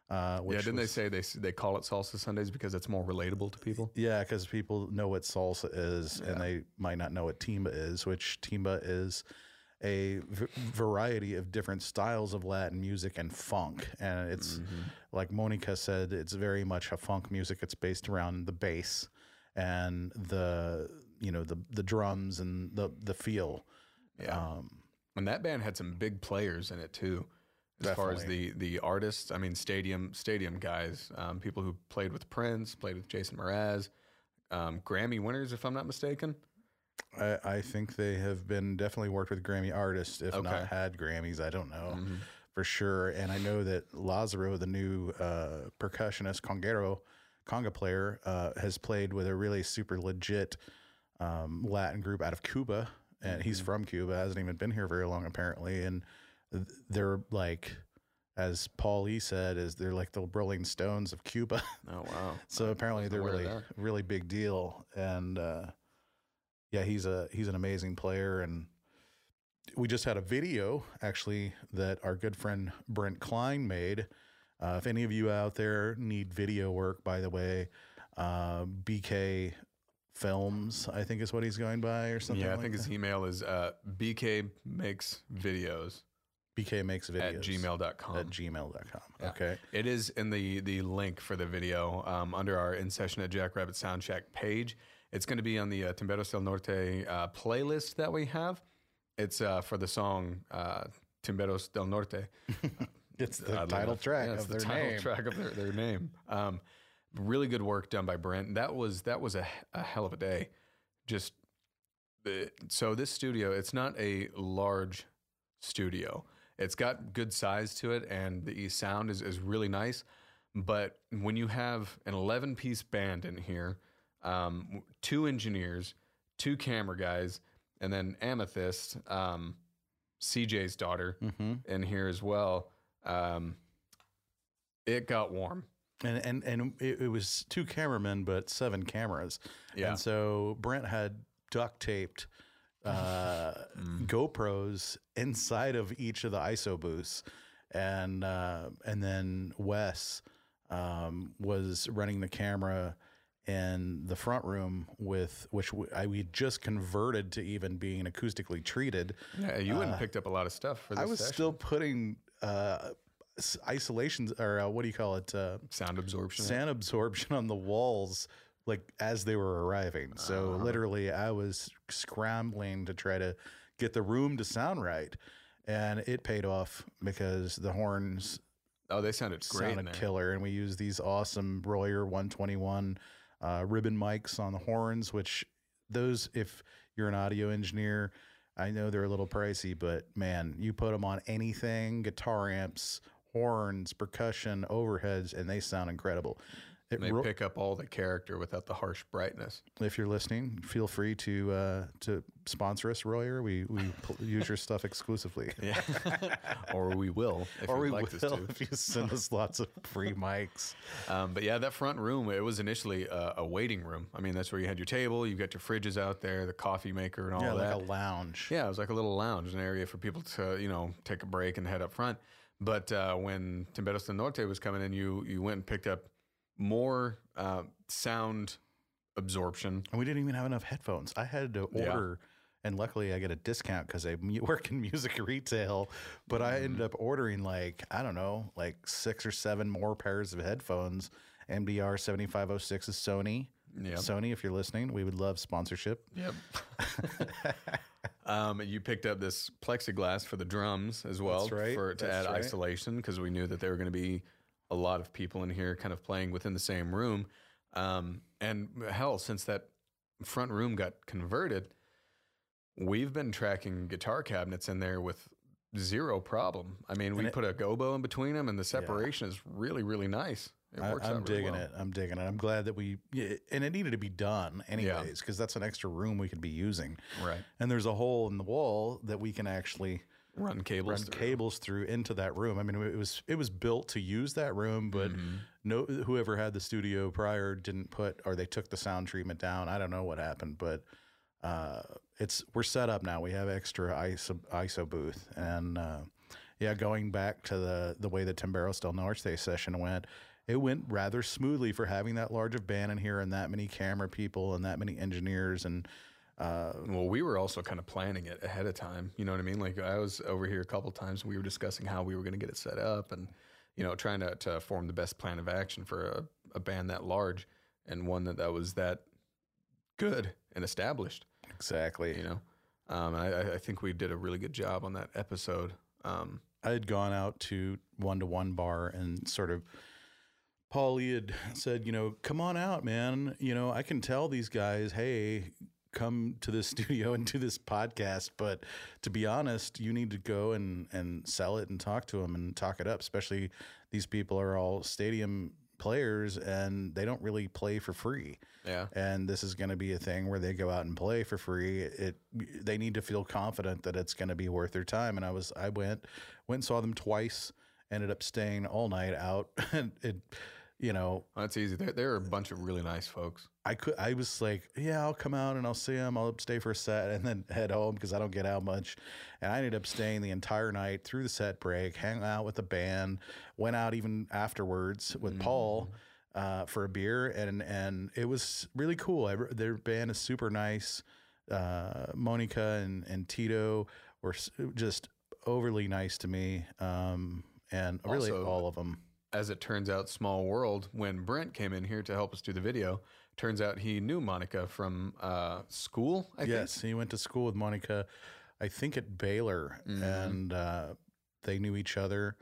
Uh, which Yeah, didn't was- they say they they call it Salsa Sundays because it's more relatable to people? Yeah, because people know what salsa is, and they might not know what timba is. Which timba is a v- variety of different styles of Latin music and funk, and it's like Monica said, it's very much a funk music. It's based around the bass and the you know the the drums and the the feel. Yeah. Um, And that band had some big players in it too. As far as the the artists, I mean, stadium stadium guys, um, people who played with Prince, played with Jason Mraz, um, Grammy winners, if I'm not mistaken. I, I think they have been definitely worked with Grammy artists, if Okay. not had Grammys. I don't know Mhm. for sure. And I know that Lazaro, the new uh, percussionist, conguero, conga player, uh, has played with a really super legit um, Latin group out of Cuba. And he's Mm-hmm. from Cuba, hasn't even been here very long, apparently. And they're like, as Paul E said, is they're like the Rolling Stones of Cuba. Oh wow! So apparently they're really really big deal, and uh, yeah, he's a he's an amazing player. And we just had a video actually that our good friend Brent Klein made. Uh, if any of you out there need video work, by the way, uh, BK Films, I think is what he's going by, or something. yeah, I like think his email is uh, bk makes videos BK makes videos at gmail.com. at gmail.com. Yeah. Okay. It is in the the link for the video um, under our in session at Jackrabbit Sound Shack page. It's going to be on the uh, Timberos del Norte uh, playlist that we have. It's uh, for the song uh, Timberos del Norte. It's the title track Yeah, of the their title name. track of their, their name. Um, really good work done by Brent. That was that was a, a hell of a day. Just so this studio, it's not a large studio. It's got good size to it, and the sound is is really nice. But when you have an 11 piece band in here, um, two engineers, two camera guys, and then Amethyst, um, CJ's daughter, Mm-hmm. in here as well. Um, it got warm. and and and it, it was two cameramen but seven cameras Yeah. and so brent had duct taped uh Mm. gopros inside of each of the iso booths and uh and then wes um was running the camera in the front room with which w- I we just converted to even being acoustically treated Yeah, you wouldn't picked up a lot of stuff for this Uh, i was session. still putting uh isolations or uh, what do you call it uh sound absorption. sand absorption on the walls like as they were arriving. So Uh-huh. literally I was scrambling to try to get the room to sound right. And it paid off because the horns oh, they sounded great sounded killer. And we used these awesome Royer 121 uh, ribbon mics on the horns, which those, if you're an audio engineer, I know they're a little pricey, but man, you put them on anything guitar amps, horns, percussion, overheads, and they sound incredible. It They ro- pick up all the character without the harsh brightness. if you're listening, feel free to uh, to sponsor us, Royer. We we use your stuff exclusively. Yeah, or we will if Or we like will us to. if you send us lots of free mics. Um, but yeah, that front room, it was initially a, a waiting room. I mean, that's where you had your table, you got your fridges out there, the coffee maker, and all Yeah, that. like a lounge. Yeah, it was like a little lounge, an area for people to, you know, take a break and head up front. But uh, when Timberos del Norte was coming in, you you went and picked up more uh, sound absorption. And we didn't even have enough headphones. I had to Yeah. order, and luckily I get a discount because I work in music retail. But I ended Mm-hmm. up ordering like I don't know, like six or seven more pairs of headphones. MDR seventy five oh six is Sony. Yeah. Sony, if you're listening, we would love sponsorship. Yep. um, you picked up this plexiglass for the drums as well, right, for to that's add right. isolation because we knew that they were going to be a lot of people in here, kind of playing within the same room. Um, and hell, since that front room got converted, we've been tracking guitar cabinets in there with zero problem. I mean, we it- put a gobo in between them, and the separation is really, really nice. It I, works I'm out really digging well. it. I'm digging it. I'm glad that we, and it needed to be done anyways, because that's an extra room we could be using. Right. And there's a hole in the wall that we can actually run cables. run through. cables through into that room. I mean, it was it was built to use that room, but Mm-hmm. no, whoever had the studio prior didn't put or they took the sound treatment down. I don't know what happened, but uh, it's we're set up now. We have extra ISO ISO booth, and uh, yeah, going back to the the way the Timberos del Norte session went. It went rather smoothly for having that large of band in here and that many camera people and that many engineers and uh, Well, we were also kind of planning it ahead of time. You know what I mean? Like I was over here a couple times. And we were discussing how we were going to get it set up, and you know, trying to, to form the best plan of action for a, a band that large and one that that was that good and established. exactly. You know, um, I, I- I think we did a really good job on that episode. Um, I had gone out to one to one bar and sort of Paulie had said, you know, come on out, man. You know, I can tell these guys, hey, come to this studio and do this podcast. But to be honest, you need to go and, and sell it and talk to them and talk it up. Especially these people are all stadium players and they don't really play for free yeah, and this is going to be a thing where they go out and play for free it they need to feel confident that it's going to be worth their time and i was i went went and saw them twice ended up staying all night out and it you know that's easy. They're, they're a bunch of really nice folks. i could i was like yeah i'll come out and i'll see them i'll stay for a set and then head home because i don't get out much and i ended up staying the entire night through the set break hang out with the band went out even afterwards with paul uh, for a beer, and and it was really cool. I, their band is super nice. Uh, Monica and, and Tito were just overly nice to me, um, and really Also- all of them. As it turns out, small world. When Brent came in here to help us do the video, turns out he knew Monica from uh, school. I Yes, he went to school with Monica, I think at Baylor, Mhm. and uh, they knew each other,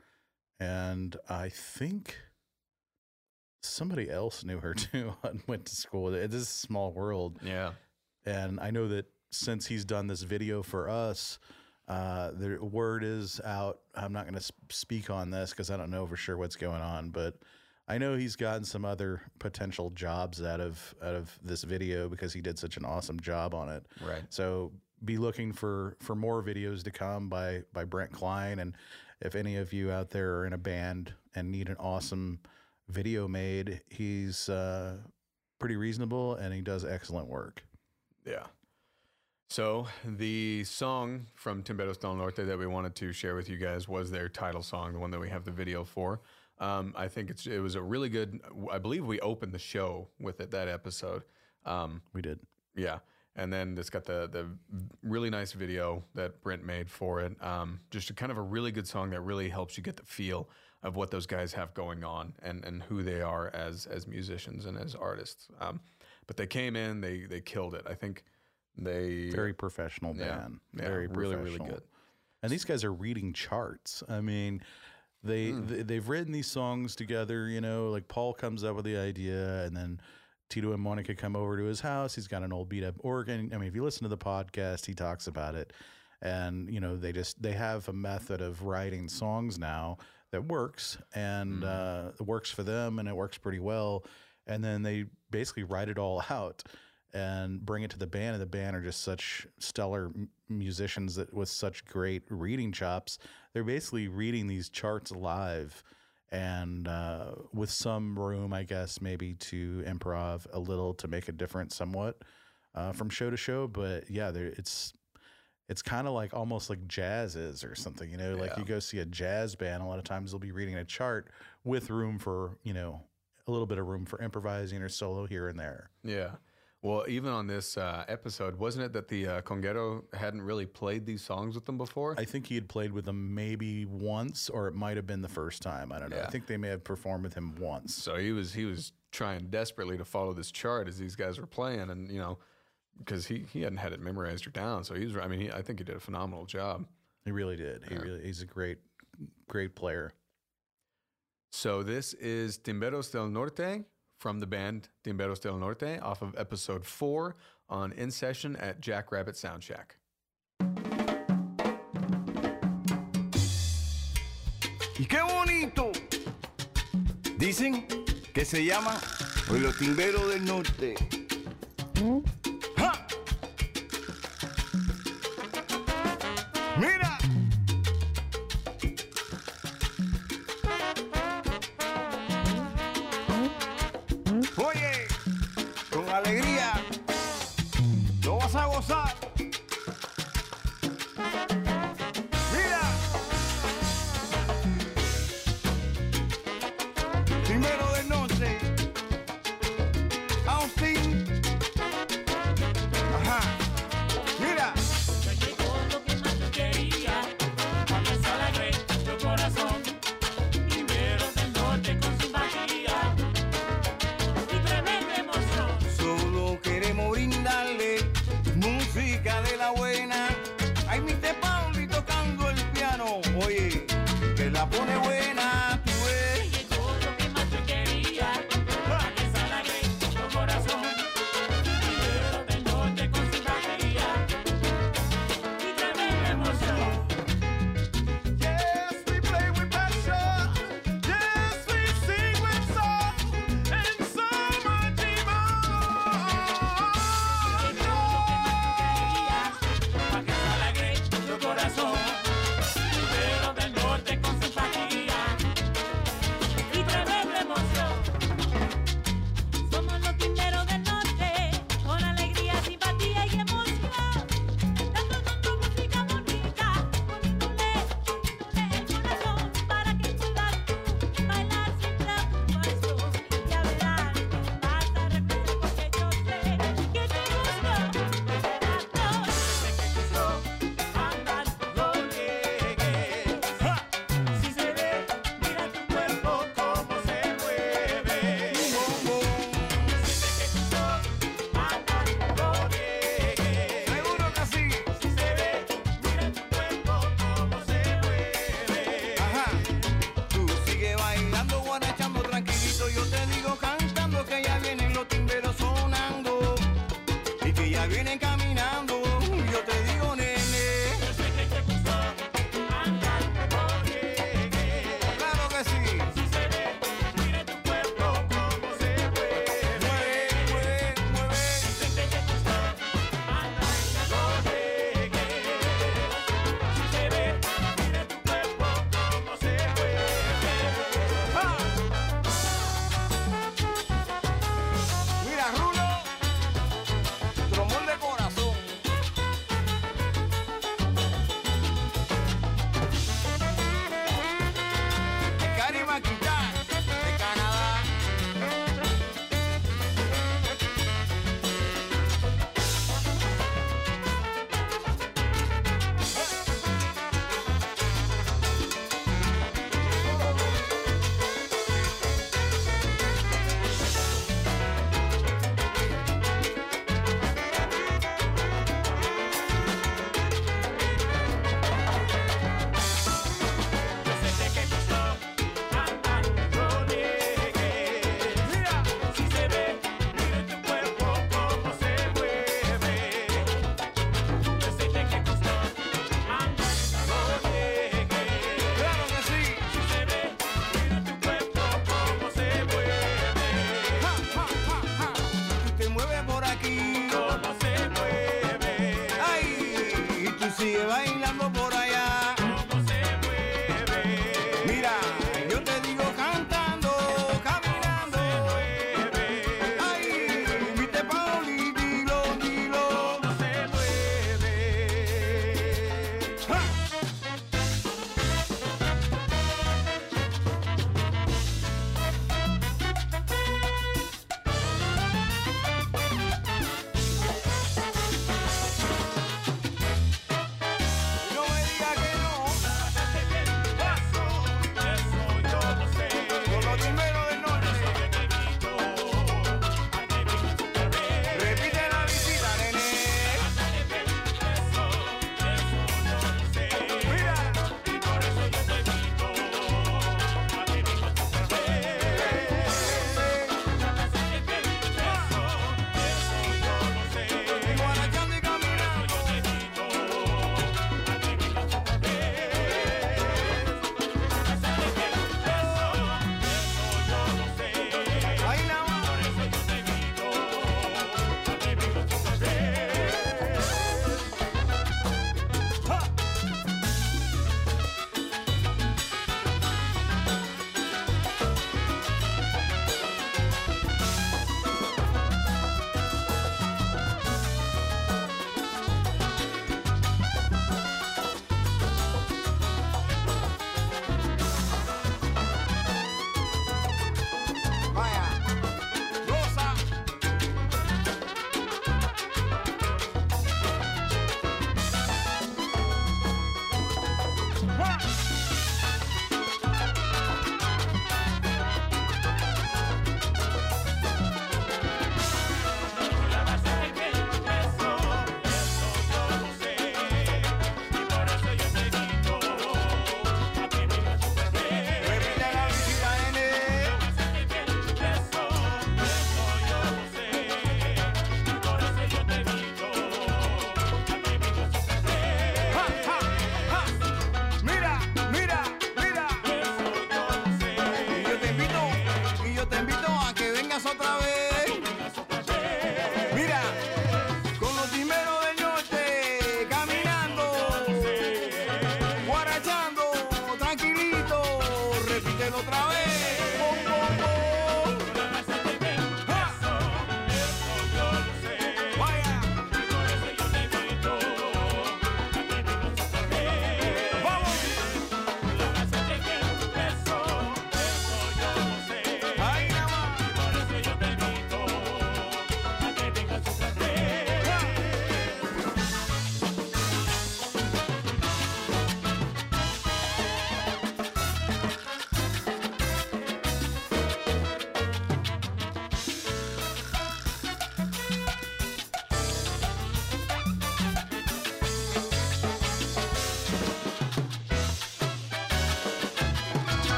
and I think somebody else knew her too and went to school. with It is a small world. Yeah, And I know that since he's done this video for us, uh, the word is out. I'm not going to speak on this because I don't know for sure what's going on, but I know he's gotten some other potential jobs out of out of this video because he did such an awesome job on it. right. So be looking for for more videos to come by by Brent Klein. And if any of you out there are in a band and need an awesome video made, he's uh, pretty reasonable and he does excellent work. Yeah. So the song from Timberos del Norte that we wanted to share with you guys was their title song, the one that we have the video for. Um, I think it's it was a really good. I believe we opened the show with it that episode. Um, We did. yeah, and then it's got the the really nice video that Brent made for it. Um, just a kind of a really good song that really helps you get the feel of what those guys have going on and and who they are as as musicians and as artists. Um, but they came in, they they killed it. I think they Very professional band. yeah, Very really really good. And these guys are reading charts. I mean, they, Hmm. they they've written these songs together. You know, like Paul comes up with the idea, and then Tito and Monica come over to his house. He's got an old beat up organ. I mean, if you listen to the podcast, he talks about it. And you know, they just they have a method of writing songs now that works, and Hmm. uh, it works for them, and it works pretty well. And then they basically write it all out and bring it to the band and the band are just such stellar musicians that with such great reading chops they're basically reading these charts live and uh, with some room i guess maybe to improv a little to make a difference somewhat uh, from show to show but yeah it's it's kind of like almost like jazz is or something you know like Yeah. you go see a jazz band a lot of times they'll be reading a chart with room for you know a little bit of room for improvising or solo here and there Yeah. Well, even on this uh, episode, wasn't it that the uh, Conguero hadn't really played these songs with them before? I think he had played with them maybe once, or it might have been the first time. I don't know. I think they may have performed with him once. So he was he was trying desperately to follow this chart as these guys were playing, and you know, because he he hadn't had it memorized or down. So he was. I mean, he, I think he did a phenomenal job. He really did. He Yeah. really he's a great, great player. So this is Timberos del Norte from the band Timberos del Norte off of episode four on In Session at Jackrabbit Sound Shack. Y qué bonito. Dicen que se llama Los Timberos del Norte. ¡Ja!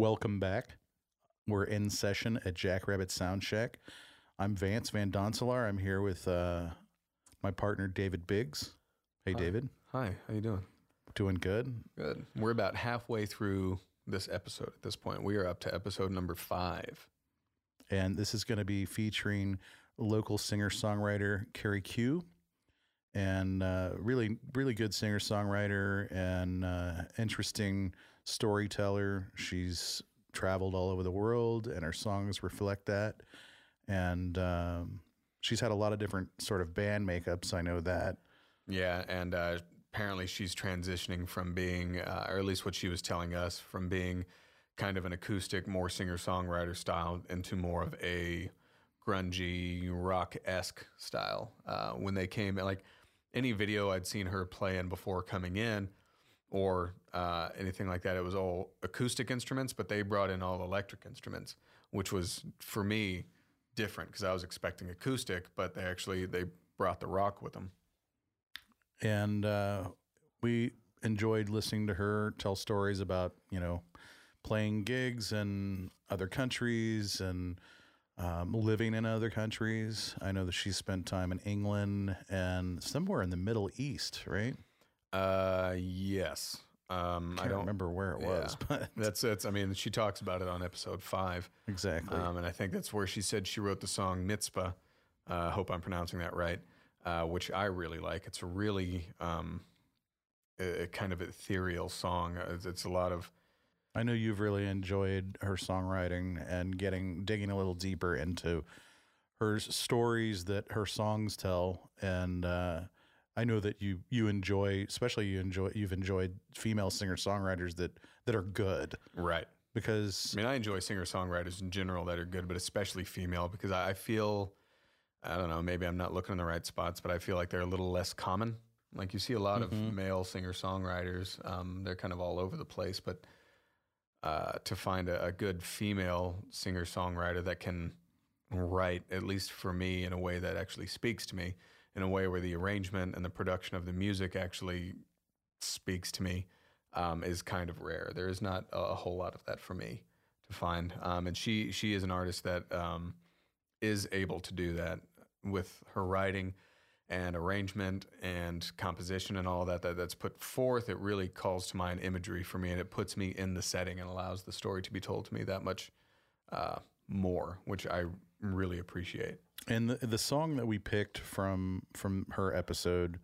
Welcome back. We're in session at Jackrabbit Sound Shack. I'm Vance Van Donselar. I'm here with uh, my partner David Biggs. Hey, David. Hi, how you doing? Doing good. Good. We're about halfway through this episode at this point. We are up to episode number five. And this is going to be featuring local singer songwriter Carrie Q. And uh, really, really good singer songwriter and uh, interesting storyteller. She's traveled all over the world, and her songs reflect that. And um, she's had a lot of different sort of band makeups. I know that. Yeah, and uh, apparently she's transitioning from being, uh, or at least what she was telling us, from being kind of an acoustic, more singer songwriter style into more of a grungy rock esque style. Uh, when they came, like any video I'd seen her playing before coming in, or uh, anything like that, it was all acoustic instruments, but they brought in all electric instruments, which was for me different because I was expecting acoustic, but they actually they brought the rock with them. and uh, we enjoyed listening to her tell stories about you know playing gigs in other countries and um, living in other countries. I know that she spent time in England and somewhere in the Middle East, right? Uh, yes. Um, I don't remember where it was, yeah. but That's it's. I mean, she talks about it on episode five, exactly. um, and I think that's where she said she wrote the song "Mitzvah." Uh, I hope I'm pronouncing that right, uh, which I really like. It's a really um, a, a kind of ethereal song. Uh, It's, it's a lot of I know you've really enjoyed her songwriting and getting digging a little deeper into her stories that her songs tell, and uh, I know that you you enjoy, especially you enjoy you've enjoyed female singer songwriters that that are good right. because I mean, I enjoy singer songwriters in general that are good, but especially female because I, I feel, I don't know, maybe I'm not looking in the right spots, but I feel like they're a little less common. Like you see a lot of male singer songwriters, um, they're kind of all over the place, but uh, to find a, a good female singer songwriter that can write, at least for me, in a way that actually speaks to me, in a way where the arrangement and the production of the music actually speaks to me, um, is kind of rare. There is not a, whole lot of that for me to find. Um, and she she is an artist that um, is able to do that with her writing and arrangement and composition and all that, that that's put forth. It really calls to mind imagery for me, and it puts me in the setting and allows the story to be told to me that much uh, more, which I really appreciate. And the, the song that we picked from from her episode,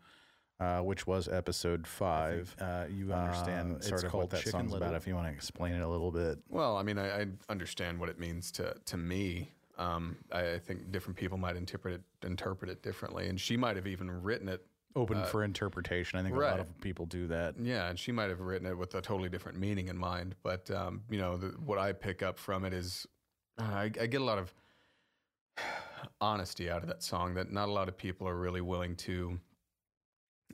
uh, which was episode five, Uh, you understand uh, sort it's of called what that Chicken song's about. If you want to explain it a little bit, Well, I mean, I, I understand what it means to to me. Um, I, I think different people might interpret it interpret it differently, and she might have even written it. open for interpretation. I think a lot of people do that. Yeah, and she might have written it with a totally different meaning in mind. But um, you know, the, what I pick up from it is uh, I, I get a lot of honesty out of that song that not a lot of people are really willing to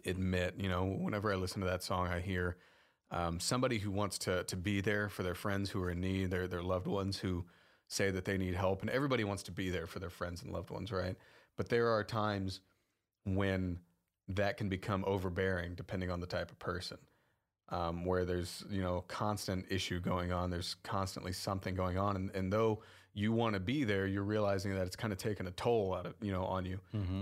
admit. You know, whenever I listen to that song, I hear um, somebody who wants to to be there for their friends who are in need, their their loved ones who say that they need help, and everybody wants to be there for their friends and loved ones, right? But there are times when that can become overbearing, depending on the type of person. Um, where there's you know constant issue going on, there's constantly something going on, and, and though you want to be there, you're realizing that it's kind of taken a toll out of you know on you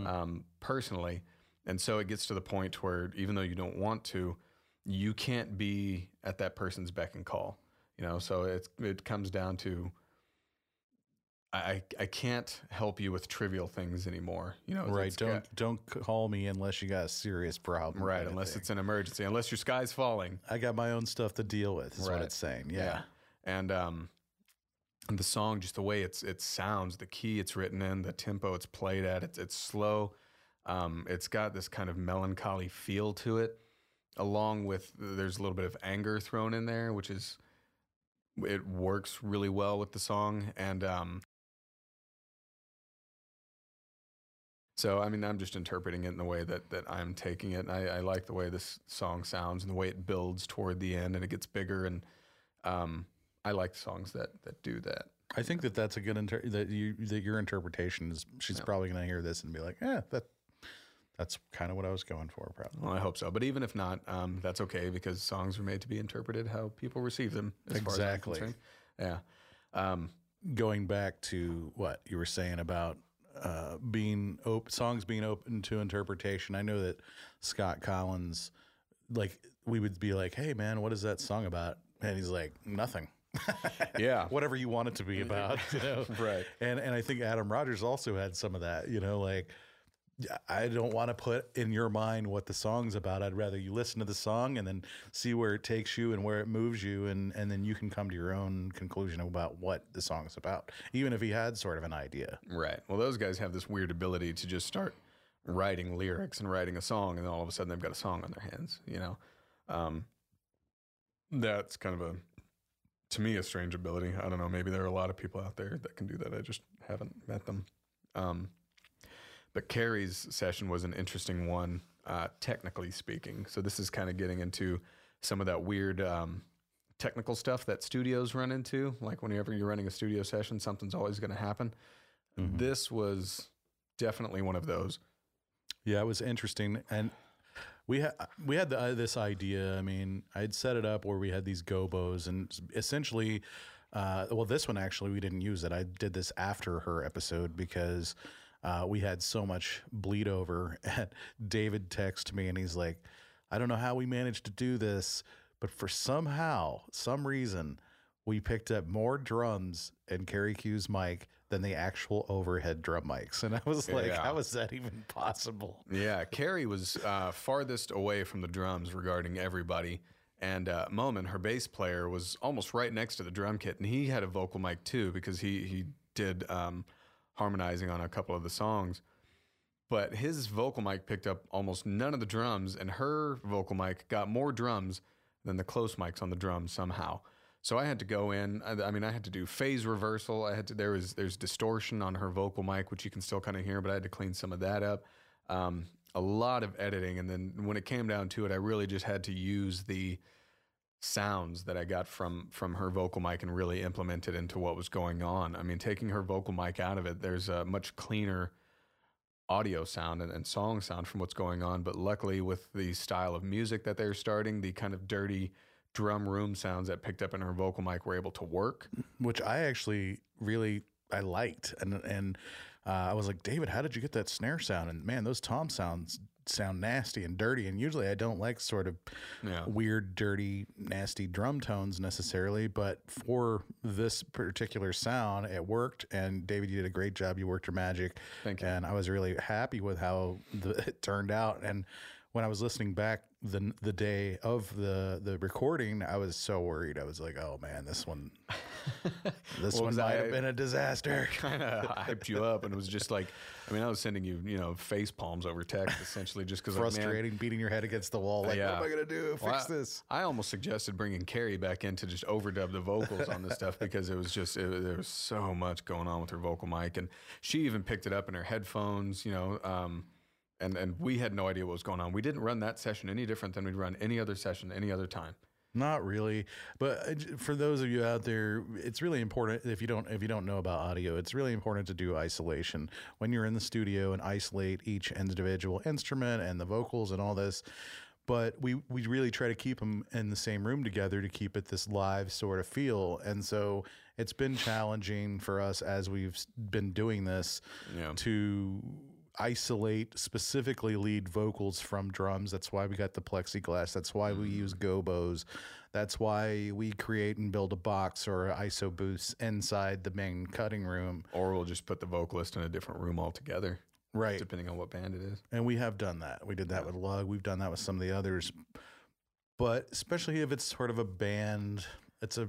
um, personally, and so it gets to the point where even though you don't want to, you can't be at that person's beck and call. You know, so it's it comes down to I I can't help you with trivial things anymore. You know, right. Don't got- don't call me unless you got a serious problem. right unless thing. it's an emergency, unless your sky's falling. I got my own stuff to deal with. Is what it's saying. Yeah. And um and the song, just the way it's it sounds, the key it's written in, the tempo it's played at, it's it's slow. Um, it's got this kind of melancholy feel to it, along with there's a little bit of anger thrown in there, which is it works really well with the song. And um so I mean I'm just interpreting it in the way that that I'm taking it. I, I like the way this song sounds and the way it builds toward the end and it gets bigger and um, I like songs that that do that. I think that that's a good inter- that you that your interpretation is. She's probably going to hear this and be like, "Yeah, that that's kind of what I was going for." Probably. Well, I hope so. But even if not, um, that's okay because songs are made to be interpreted how people receive them. As Exactly. Far as I'm yeah. Um, Going back to what you were saying about uh, being op- songs being open to interpretation, I know that Scott Collins, like, we would be like, "Hey, man, what is that song about?" And he's like, "Nothing." yeah. whatever you want it to be about, you know. Right. And and I think Adam Rogers also had some of that, you know, like I don't want to put in your mind what the song's about. I'd rather you listen to the song and then see where it takes you and where it moves you and and then you can come to your own conclusion about what the song's about. Even if he had sort of an idea. Right. Well, those guys have this weird ability to just start writing lyrics and writing a song, and then all of a sudden they've got a song on their hands. You know, um, that's kind of a to me a strange ability. I don't know. Maybe there are a lot of people out there that can do that. I just haven't met them. Um, but Carrie's session was an interesting one, uh, technically speaking. So this is kind of getting into some of that weird um, technical stuff that studios run into. Like whenever you're running a studio session, something's always going to happen. This was definitely one of those. Yeah, it was interesting, and we had we had the, uh, this idea. I mean, I'd set it up where we had these gobos, and essentially, uh, well, this one actually we didn't use it. I did this after her episode because uh, we had so much bleed over. And David texted me, and he's like, "I don't know how we managed to do this, but for somehow, some reason." We picked up more drums and Carrie Q's mic than the actual overhead drum mics. And I was like, Yeah. how is that even possible? Yeah, Carrie was uh, farthest away from the drums regarding everybody. And uh, Momin, her bass player, was almost right next to the drum kit, and he had a vocal mic too because he he did um, harmonizing on a couple of the songs. But his vocal mic picked up almost none of the drums, and her vocal mic got more drums than the close mics on the drums somehow. So I had to go in. I, mean, I had to do phase reversal. I had to. There was there's distortion on her vocal mic, which you can still kind of hear, but I had to clean some of that up. Um, a lot of editing, and then when it came down to it, I really just had to use the sounds that I got from from her vocal mic and really implemented into what was going on. I mean, taking her vocal mic out of it, there's a much cleaner audio sound and, and song sound from what's going on. But luckily, with the style of music that they're starting, the kind of dirty drum room sounds that picked up in her vocal mic were able to work. Mm, which I actually really I liked, and and uh, I was like, David, how did you get that snare sound? And man, those tom sounds sound nasty and dirty. And usually, I don't like sort of Yeah. weird, dirty, nasty drum tones necessarily, but for this particular sound, it worked. And David, you did a great job. You worked your magic. Thank you. And I was really happy with how the, it turned out. And when I was listening back the the day of the the recording, I was so worried. I was like, "Oh man, this one, this Well, one might I- have been a disaster." kind of hyped you up, and it was just like, I mean, I was sending you, you know, face palms over text essentially, just because I was like, Frustrating, beating your head against the wall. Like, Yeah. what am I gonna do? Fix Well, I- this. I almost suggested bringing Carrie back in to just overdub the vocals on this stuff because it was just it, there was so much going on with her vocal mic, and she even picked it up in her headphones, you know. Um, and and we had no idea what was going on. We didn't run that session any different than we'd run any other session any other time. Not really, but uh, for those of you out there, it's really important if you don't if you don't know about audio, it's really important to do isolation when you're in the studio and isolate each individual instrument and the vocals and all this. But we we really try to keep them in the same room together to keep it this live sort of feel, and so it's been challenging for us as we've been doing this Yeah. to isolate specifically lead vocals from drums. That's why we got the plexiglass. That's why we use mm. gobos. That's why we create and build a box or ISO booths inside the main cutting room. Or we'll just put the vocalist in a different room altogether, Right. depending on what band it is. And we have done that. We did that with Lug. We've done that with some of the others. But especially if it's sort of a band, it's a,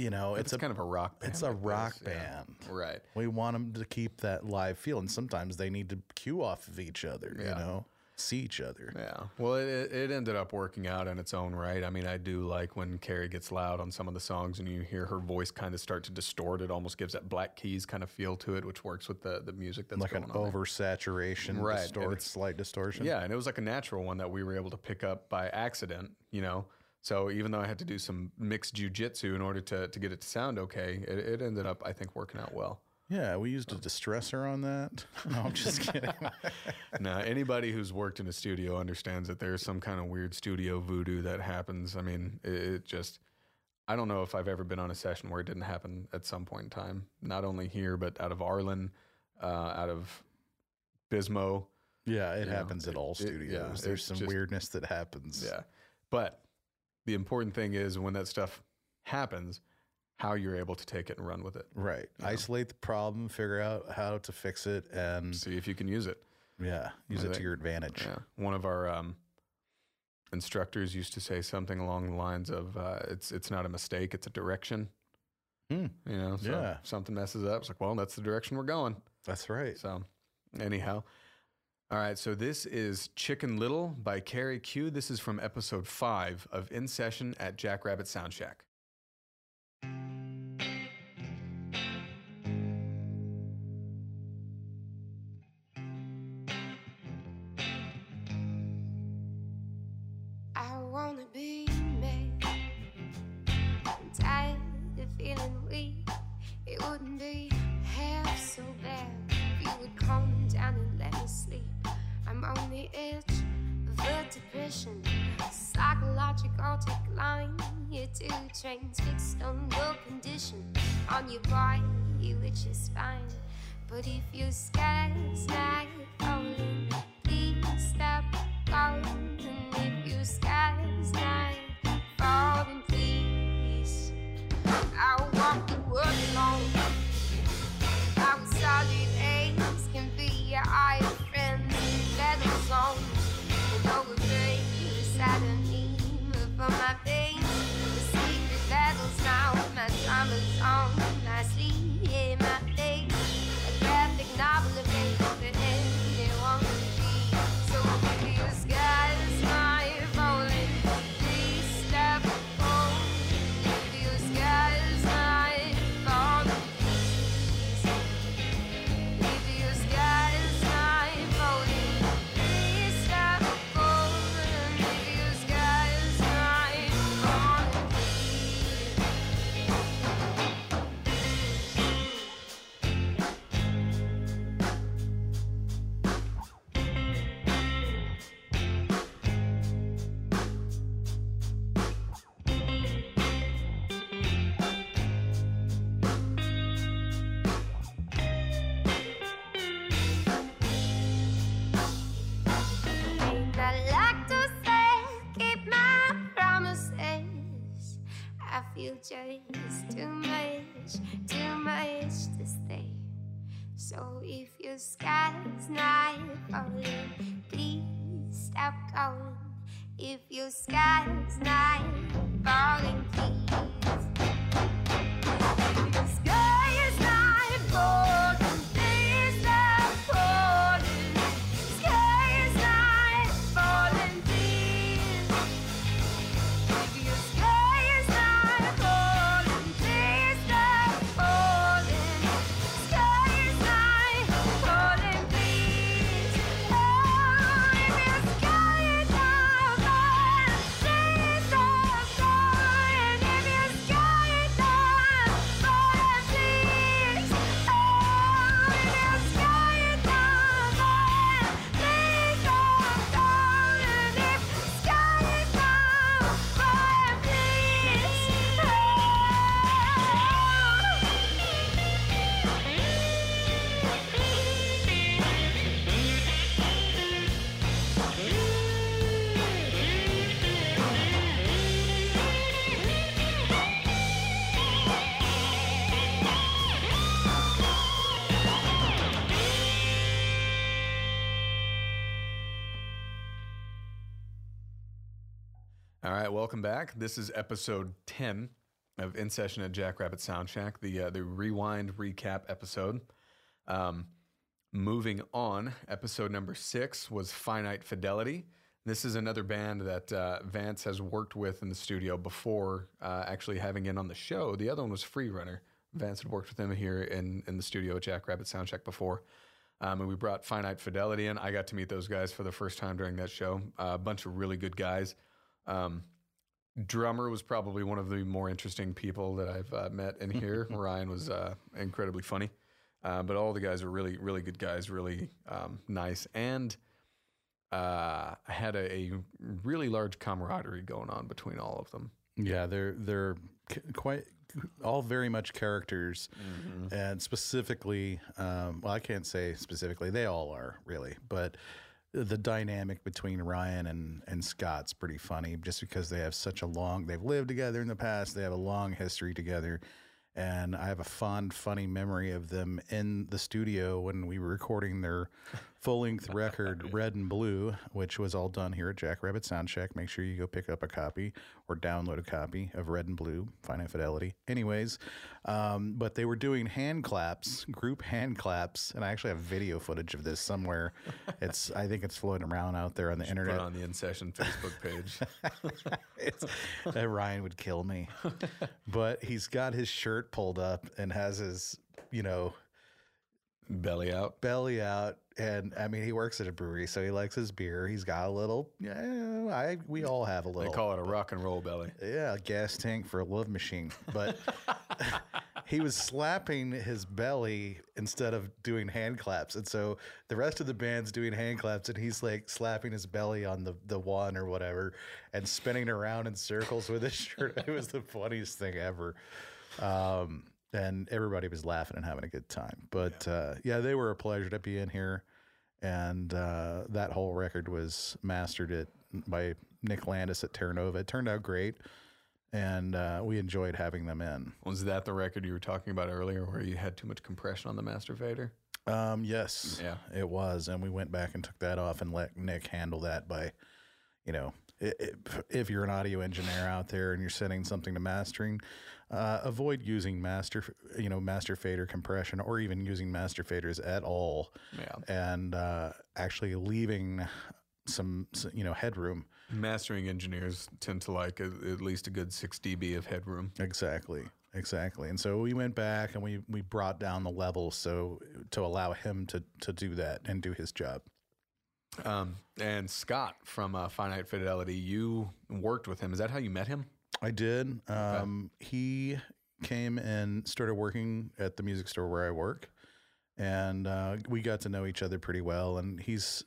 you know, It's, it's, a kind of a rock band. it's a like rock this, yeah. band. Right. We want them to keep that live feel, and sometimes they need to cue off of each other. You know, see each other. Yeah. Well, it, it ended up working out in its own right. I mean, I do like when Carrie gets loud on some of the songs and you hear her voice kind of start to distort. It almost gives that Black Keys kind of feel to it, which works with the, the music that's like going an oversaturation, Right, distort, slight distortion. Yeah, and it was like a natural one that we were able to pick up by accident, you know. So even though I had to do some mixed jujitsu in order to, to get it to sound okay, it, it ended up, I think, working out well. yeah. We used a distressor on that. No, I'm just kidding. now, anybody who's worked in a studio understands that there's some kind of weird studio voodoo that happens. I mean, it, it just, I don't know if I've ever been on a session where it didn't happen at some point in time. Not only here, but out of Arlen, uh, out of Bismo. yeah, it You know, happens at all it- studios. yeah, There's some just- weirdness that happens. Yeah. But the important thing is when that stuff happens, how you're able to take it and run with it. Right. Isolate the problem, figure out how to fix it, and See if you can use it. yeah, use I it to your advantage. Yeah. One of our um, instructors used to say something along the lines of uh, it's it's not a mistake, it's a direction. Hmm. You know, so Yeah. something messes up, it's like, well, that's the direction we're going. That's right. So, anyhow. All right, so this is Chicken Little by Carrie Q. This is from episode five of In Session at Jackrabbit Sound Shack. Just too much, too much to stay. So if your sky's not falling, please stop calling. If your sky's not falling, please. Welcome back. This is episode 10 of In Session at Jackrabbit Sound Shack, the uh, the rewind recap episode. Um, moving on, episode number six was Finite Fidelity. This is another band that uh, Vance has worked with in the studio before uh, actually having in on the show. The other one was Freerunner. Vance had worked with him here in, in the studio at Jackrabbit Sound Shack before. Um, and we brought Finite Fidelity in. I got to meet those guys for the first time during that show. Uh, a bunch of really good guys. Um, drummer was probably one of the more interesting people that I've uh, met in here. Ryan was uh, incredibly funny, uh, but all the guys are really, really good guys, really um, nice, and uh, had a, a really large camaraderie going on between all of them. Yeah, they're they're quite all very much characters, Mm-hmm. and specifically, um, well, I can't say specifically. They all are really, but the dynamic between Ryan and and Scott's pretty funny, just because they have such a long. They've lived together in the past. They have a long history together. And I have a fond, funny memory of them in the studio when we were recording their full length record, Red and Blue, which was all done here at Jackrabbit Sound Shack. Make sure you go pick up a copy or download a copy of Red and Blue, Finite Fidelity. Anyways, um, but they were doing hand claps, group hand claps, and I actually have video footage of this somewhere. It's I think it's floating around out there on the Put internet. it on the In Session Facebook page. Uh, Ryan would kill me. But he's got his shirt pulled up and has his, you know, Belly out. belly out. And I mean, he works at a brewery, so he likes his beer. He's got a little, yeah, I, we all have a little. They call it a rock and roll belly. yeah, a gas tank for a love machine. But he was slapping his belly instead of doing hand claps. And so the rest of the band's doing hand claps and he's like slapping his belly on the, the one or whatever and spinning around in circles with his shirt. It was the funniest thing ever. Um, and everybody was laughing and having a good time. But uh, yeah, they were a pleasure to be in here. And uh, that whole record was mastered it by Nick Landis at Terra Nova. It turned out great and uh, we enjoyed having them in. Was that the record you were talking about earlier where you had too much compression on the master fader? Um, yes, Yeah. it was, and we went back and took that off and let Nick handle that by, you know, if you're an audio engineer out there and you're sending something to mastering, uh, avoid using master, you know, master fader compression or even using master faders at all, Yeah. and uh, actually leaving some, you know, headroom. Mastering engineers tend to like a, at least a good 6 dB of headroom. Exactly. Exactly. And so we went back and we, we brought down the level so to allow him to, to do that and do his job. Um, and Scott from uh, Finite Fidelity, you worked with him. Is that how you met him? I did. Um, He came and started working at the music store where I work, and uh, we got to know each other pretty well. And he's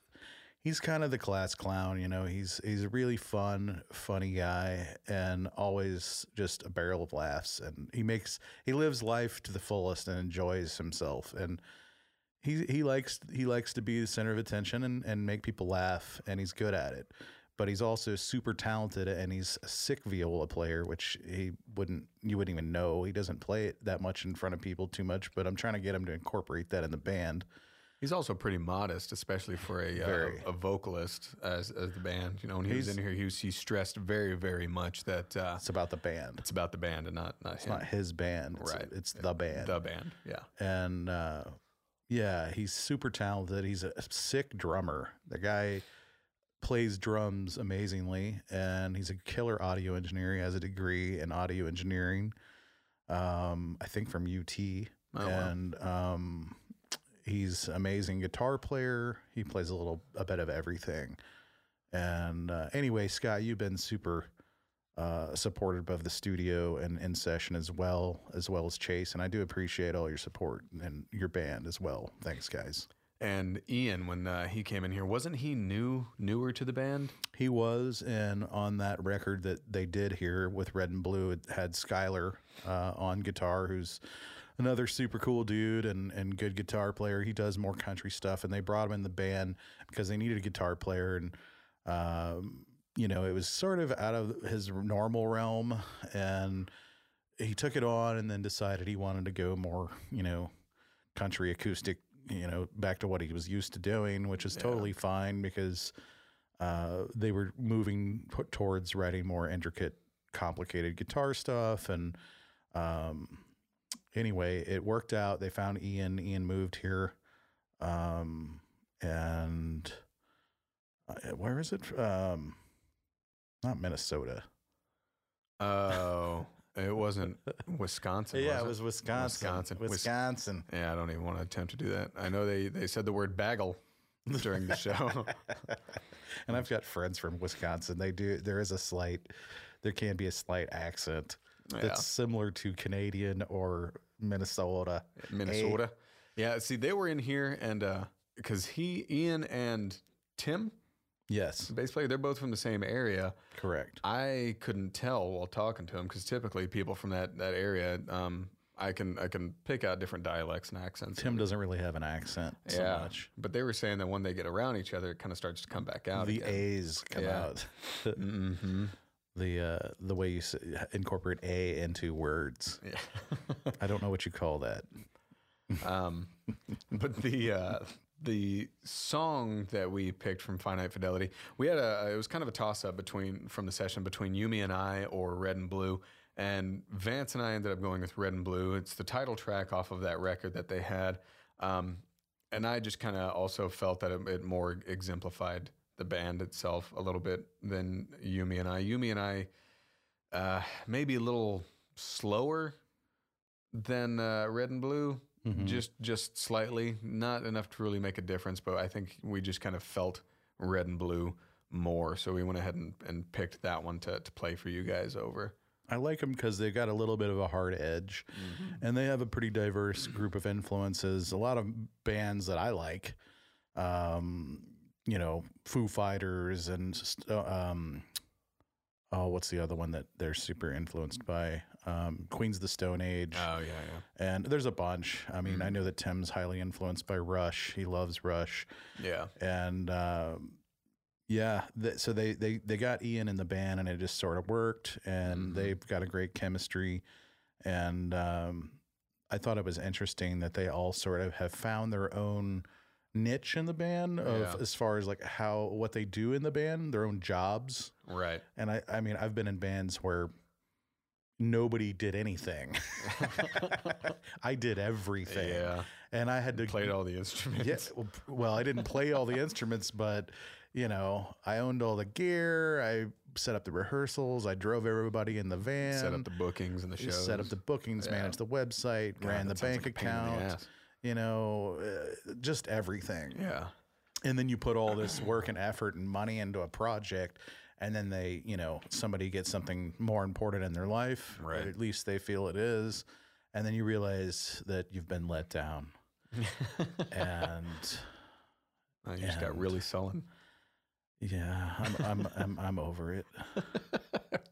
he's kind of the class clown, you know. He's he's a really fun, funny guy, and always just a barrel of laughs. And he makes he lives life to the fullest and enjoys himself. And he he likes he likes to be the center of attention and, and make people laugh, and he's good at it. But he's also super talented, and he's a sick viola player, which he wouldn't you wouldn't even know. He doesn't play it that much in front of people too much. But I'm trying to get him to incorporate that in the band. He's also pretty modest, especially for a uh, a vocalist as, as the band. You know, when he was He's- in here, he, was, he stressed very, very much that uh, It's about the band. it's about the band and not not It's him. not his band. It's, Right. It's the band. The band, yeah. and uh, yeah, he's super talented. He's a sick drummer. The guy plays drums amazingly, and he's a killer audio engineer. He has a degree in audio engineering, um, I think from UT, Oh, wow. and um, he's amazing guitar player. He plays a little a bit of everything. And uh, anyway, Scott, you've been super uh, supportive of the studio and in session as well, as well as Chase. And I do appreciate all your support and your band as well. Thanks, guys. And Ian, when uh, he came in here, wasn't he new, newer to the band? He was, and on that record that they did here with Red and Blue, it had Skylar uh, on guitar, who's another super cool dude and, and good guitar player. He does more country stuff, and they brought him in the band because they needed a guitar player, and um, you know it was sort of out of his normal realm, and he took it on, and then decided he wanted to go more, you know, country acoustic, you know, back to what he was used to doing, which is totally fine because uh, they were moving towards writing more intricate, complicated guitar stuff. And um, anyway, it worked out. They found Ian. Ian moved here, um, and uh, where is it? Um, not Minnesota. Oh, it wasn't Wisconsin. yeah, was it was Wisconsin. Wisconsin. Wisconsin. Yeah, I don't even want to attempt to do that. I know they, they said the word bagel during the show. and I've got friends from Wisconsin. They do. There is a slight. There can be a slight accent Yeah. that's similar to Canadian or Minnesota. Minnesota. Yeah, see, they were in here, and uh, because he, Ian, and Tim, Yes, bass player, they're both from the same area. correct. I couldn't tell while talking to him because typically people from that that area, um, I can I can pick out different dialects and accents. Tim doesn't really have an accent so yeah, much. but they were saying that when they get around each other, it kind of starts to come back out. The again. A's come Yeah. out. Mm-hmm. the uh, the way you incorporate a into words. Yeah. I don't know what you call that. Um, but the uh, the song that we picked from Finite Fidelity, we had a it was kind of a toss up between from the session between Yumi and I or Red and Blue, and Vance and I ended up going with Red and Blue. It's the title track off of that record that they had, um, and I just kind of also felt that it, it more exemplified the band itself a little bit than Yumi and I. Yumi and I uh, maybe a little slower than uh, Red and Blue, Mhm. just just slightly, not enough to really make a difference. But I think we just kind of felt Red and Blue more, so we went ahead and, and picked that one to to play for you guys over. I like them because they've got a little bit of a hard edge, and they have a pretty diverse group of influences. A lot of bands that I like, um, you know, Foo Fighters and uh, um, oh, what's the other one that they're super influenced by? Um, Queens of the Stone Age. Oh yeah, yeah, And there's a bunch. I mean, I know that Tim's highly influenced by Rush. He loves Rush, yeah. and um, yeah. Th- so they they they got Ian in the band, and it just sort of worked. And Mhm. they've got a great chemistry. And um, I thought it was interesting that they all sort of have found their own niche in the band of Yeah. as far as like how what they do in the band, their own jobs. Right. And I I mean, I've been in bands where nobody did anything. I did everything. Yeah. And I had to Played all the instruments. Yeah, well, I didn't play all the instruments, but you know, I owned all the gear. I set up the rehearsals. I drove everybody in the van. Set up the bookings and the shows. set up the bookings, Yeah. managed the website, God, ran the bank like the account. You know, uh, just everything. Yeah. And then you put all this work and effort and money into a project, and then they, you know, somebody gets something more important in their life, Right. at least they feel it is, and then you realize that you've been let down. and Uh, you just got really sullen. yeah, I'm I'm I'm, I'm over it.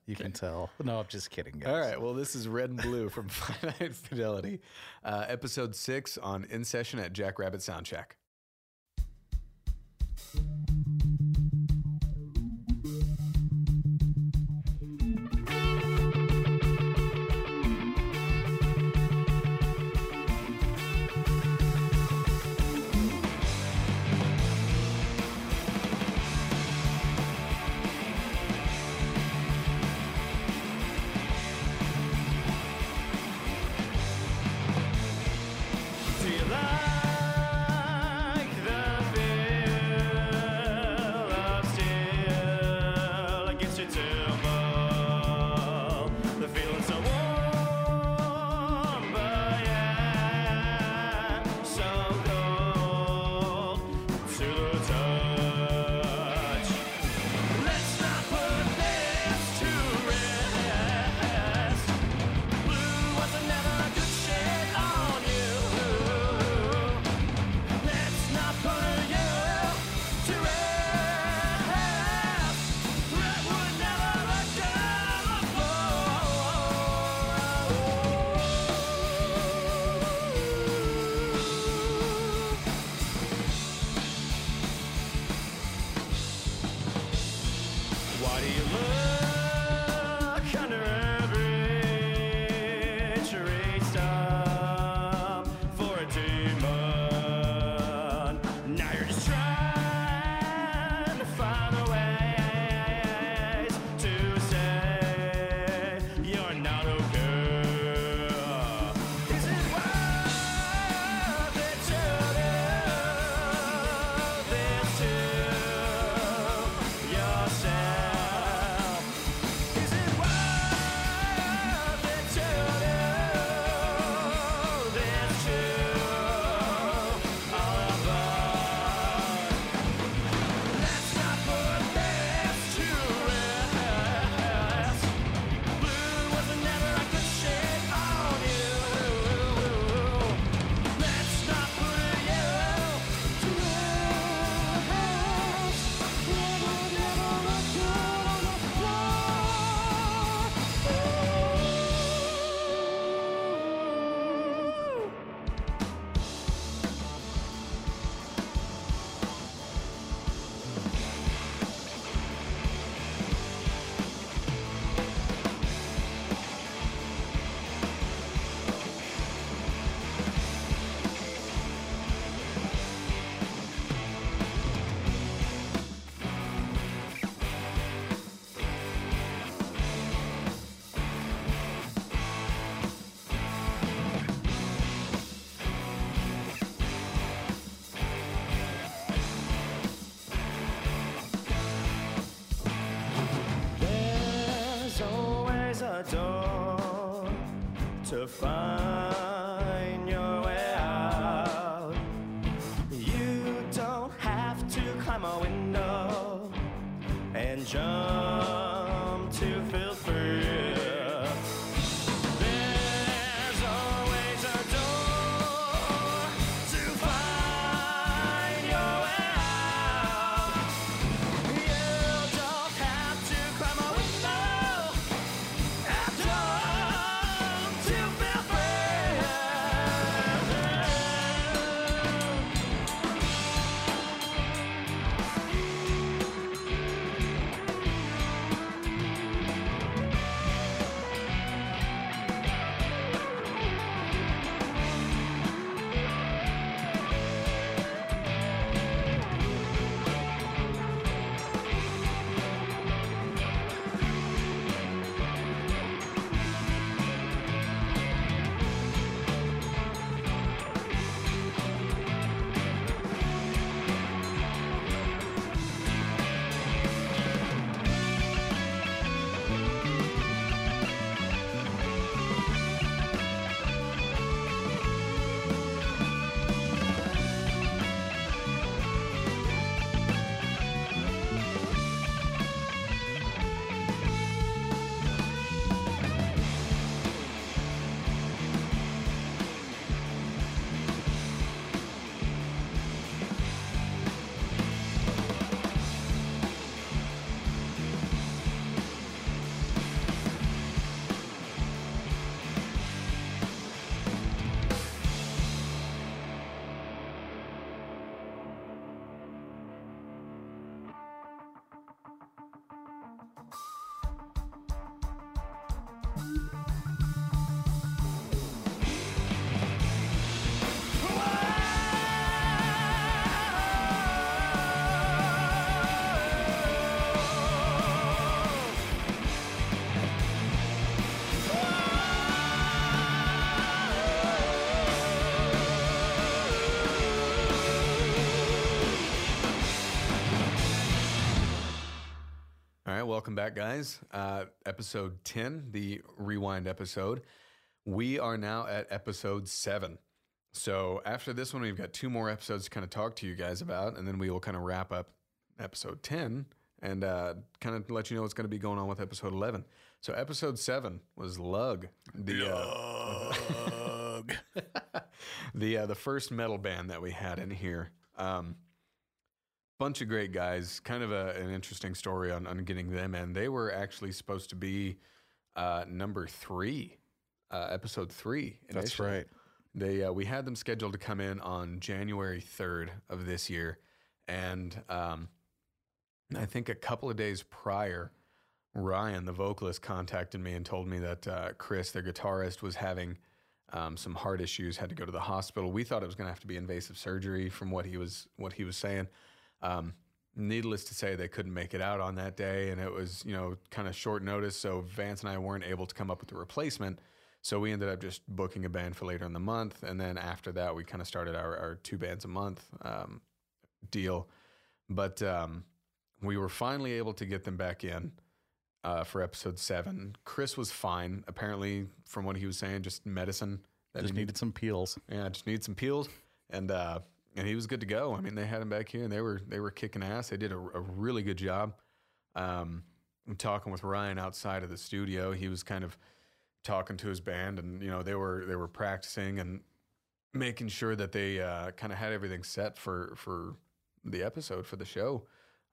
You can tell. No, I'm just kidding, guys. All right. Well, this is Red and Blue from Finite Fidelity, uh, episode six on In Session at Jackrabbit Sound welcome back, guys. Uh, episode 10, the rewind episode. We are now at episode seven. So after this one, we've got two more episodes to kind of talk to you guys about, and then we will kind of wrap up episode 10 and uh, kind of let you know what's going to be going on with episode 11. So episode seven was Lug, the uh, the uh, the first metal band that we had in here. Um, bunch of great guys. Kind of a, an interesting story on, on getting them in. They were actually supposed to be uh, number three, uh, episode three. That's right. They uh, we had them scheduled to come in on January third of this year, and um, I think a couple of days prior, Ryan, the vocalist, contacted me and told me that uh, Chris, their guitarist, was having um, some heart issues, had to go to the hospital. We thought it was going to have to be invasive surgery, from what he was what he was saying. Um, needless to say, they couldn't make it out on that day, and it was you know kind of short notice. So Vance and I weren't able to come up with a replacement. So we ended up just booking a band for later in the month, and then after that, we kind of started our, our two bands a month um, deal. But um, we were finally able to get them back in uh, for episode seven. Chris was fine, apparently, from what he was saying, just medicine. That Just he needed some peels. yeah, just need some peels, and uh, and he was good to go. I mean, they had him back here, and they were they were kicking ass. They did a, a really good job. Um, I'm talking with Ryan outside of the studio. He was kind of talking to his band, and you know they were they were practicing and making sure that they uh, kind of had everything set for for the episode for the show.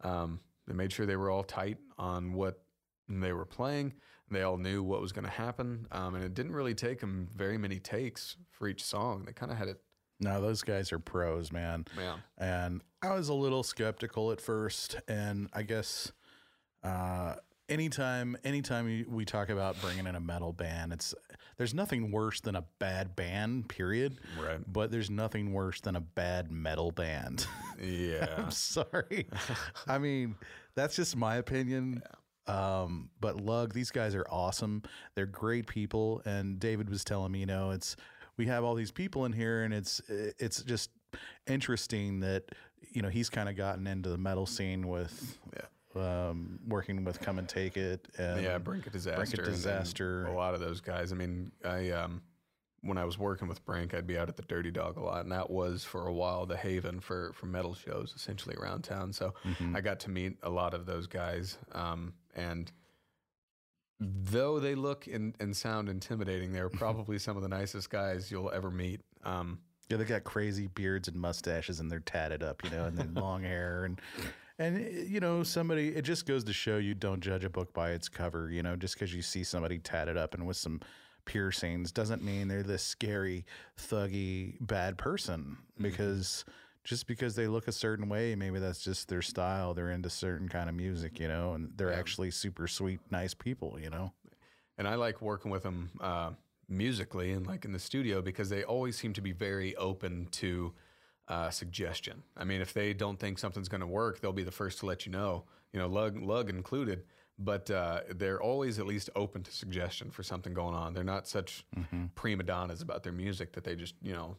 Um, they made sure they were all tight on what they were playing. They all knew what was going to happen, um, and it didn't really take them very many takes for each song. They kind of had it. No, those guys are pros, man. Yeah. And I was a little skeptical at first, and I guess uh, anytime anytime we talk about bringing in a metal band, it's there's nothing worse than a bad band, period. Right. But there's nothing worse than a bad metal band. Yeah. I'm sorry. I mean, that's just my opinion. Um, but Lug, these guys are awesome. They're great people. And David was telling me, you know, it's we have all these people in here, and it's it's just interesting that you know he's kind of gotten into the metal scene with Yeah. um, working with Come and Take It. And yeah, Brink a disaster. and- and Disaster. a lot of those guys. I mean, I um, when I was working with Brink, I'd be out at the Dirty Dog a lot, and that was for a while the haven for for metal shows, essentially around town. So Mm-hmm. I got to meet a lot of those guys, um, and though they look and, and sound intimidating, they're probably some of the nicest guys you'll ever meet. Um, Yeah, they got crazy beards and mustaches, and they're tatted up, you know, and then long hair, and and you know, somebody. It just goes to show you don't judge a book by its cover. You know, just because you see somebody tatted up and with some piercings doesn't mean they're this scary, thuggy, bad person. Because just because they look a certain way, maybe that's just their style. They're into certain kind of music, you know, and they're actually super sweet, nice people, you know. and I like working with them uh, musically and like in the studio because they always seem to be very open to uh, suggestion. I mean, if they don't think something's going to work, they'll be the first to let you know. You know, lug lug included. But uh, they're always at least open to suggestion for something going on. They're not such prima donnas about their music that they just you know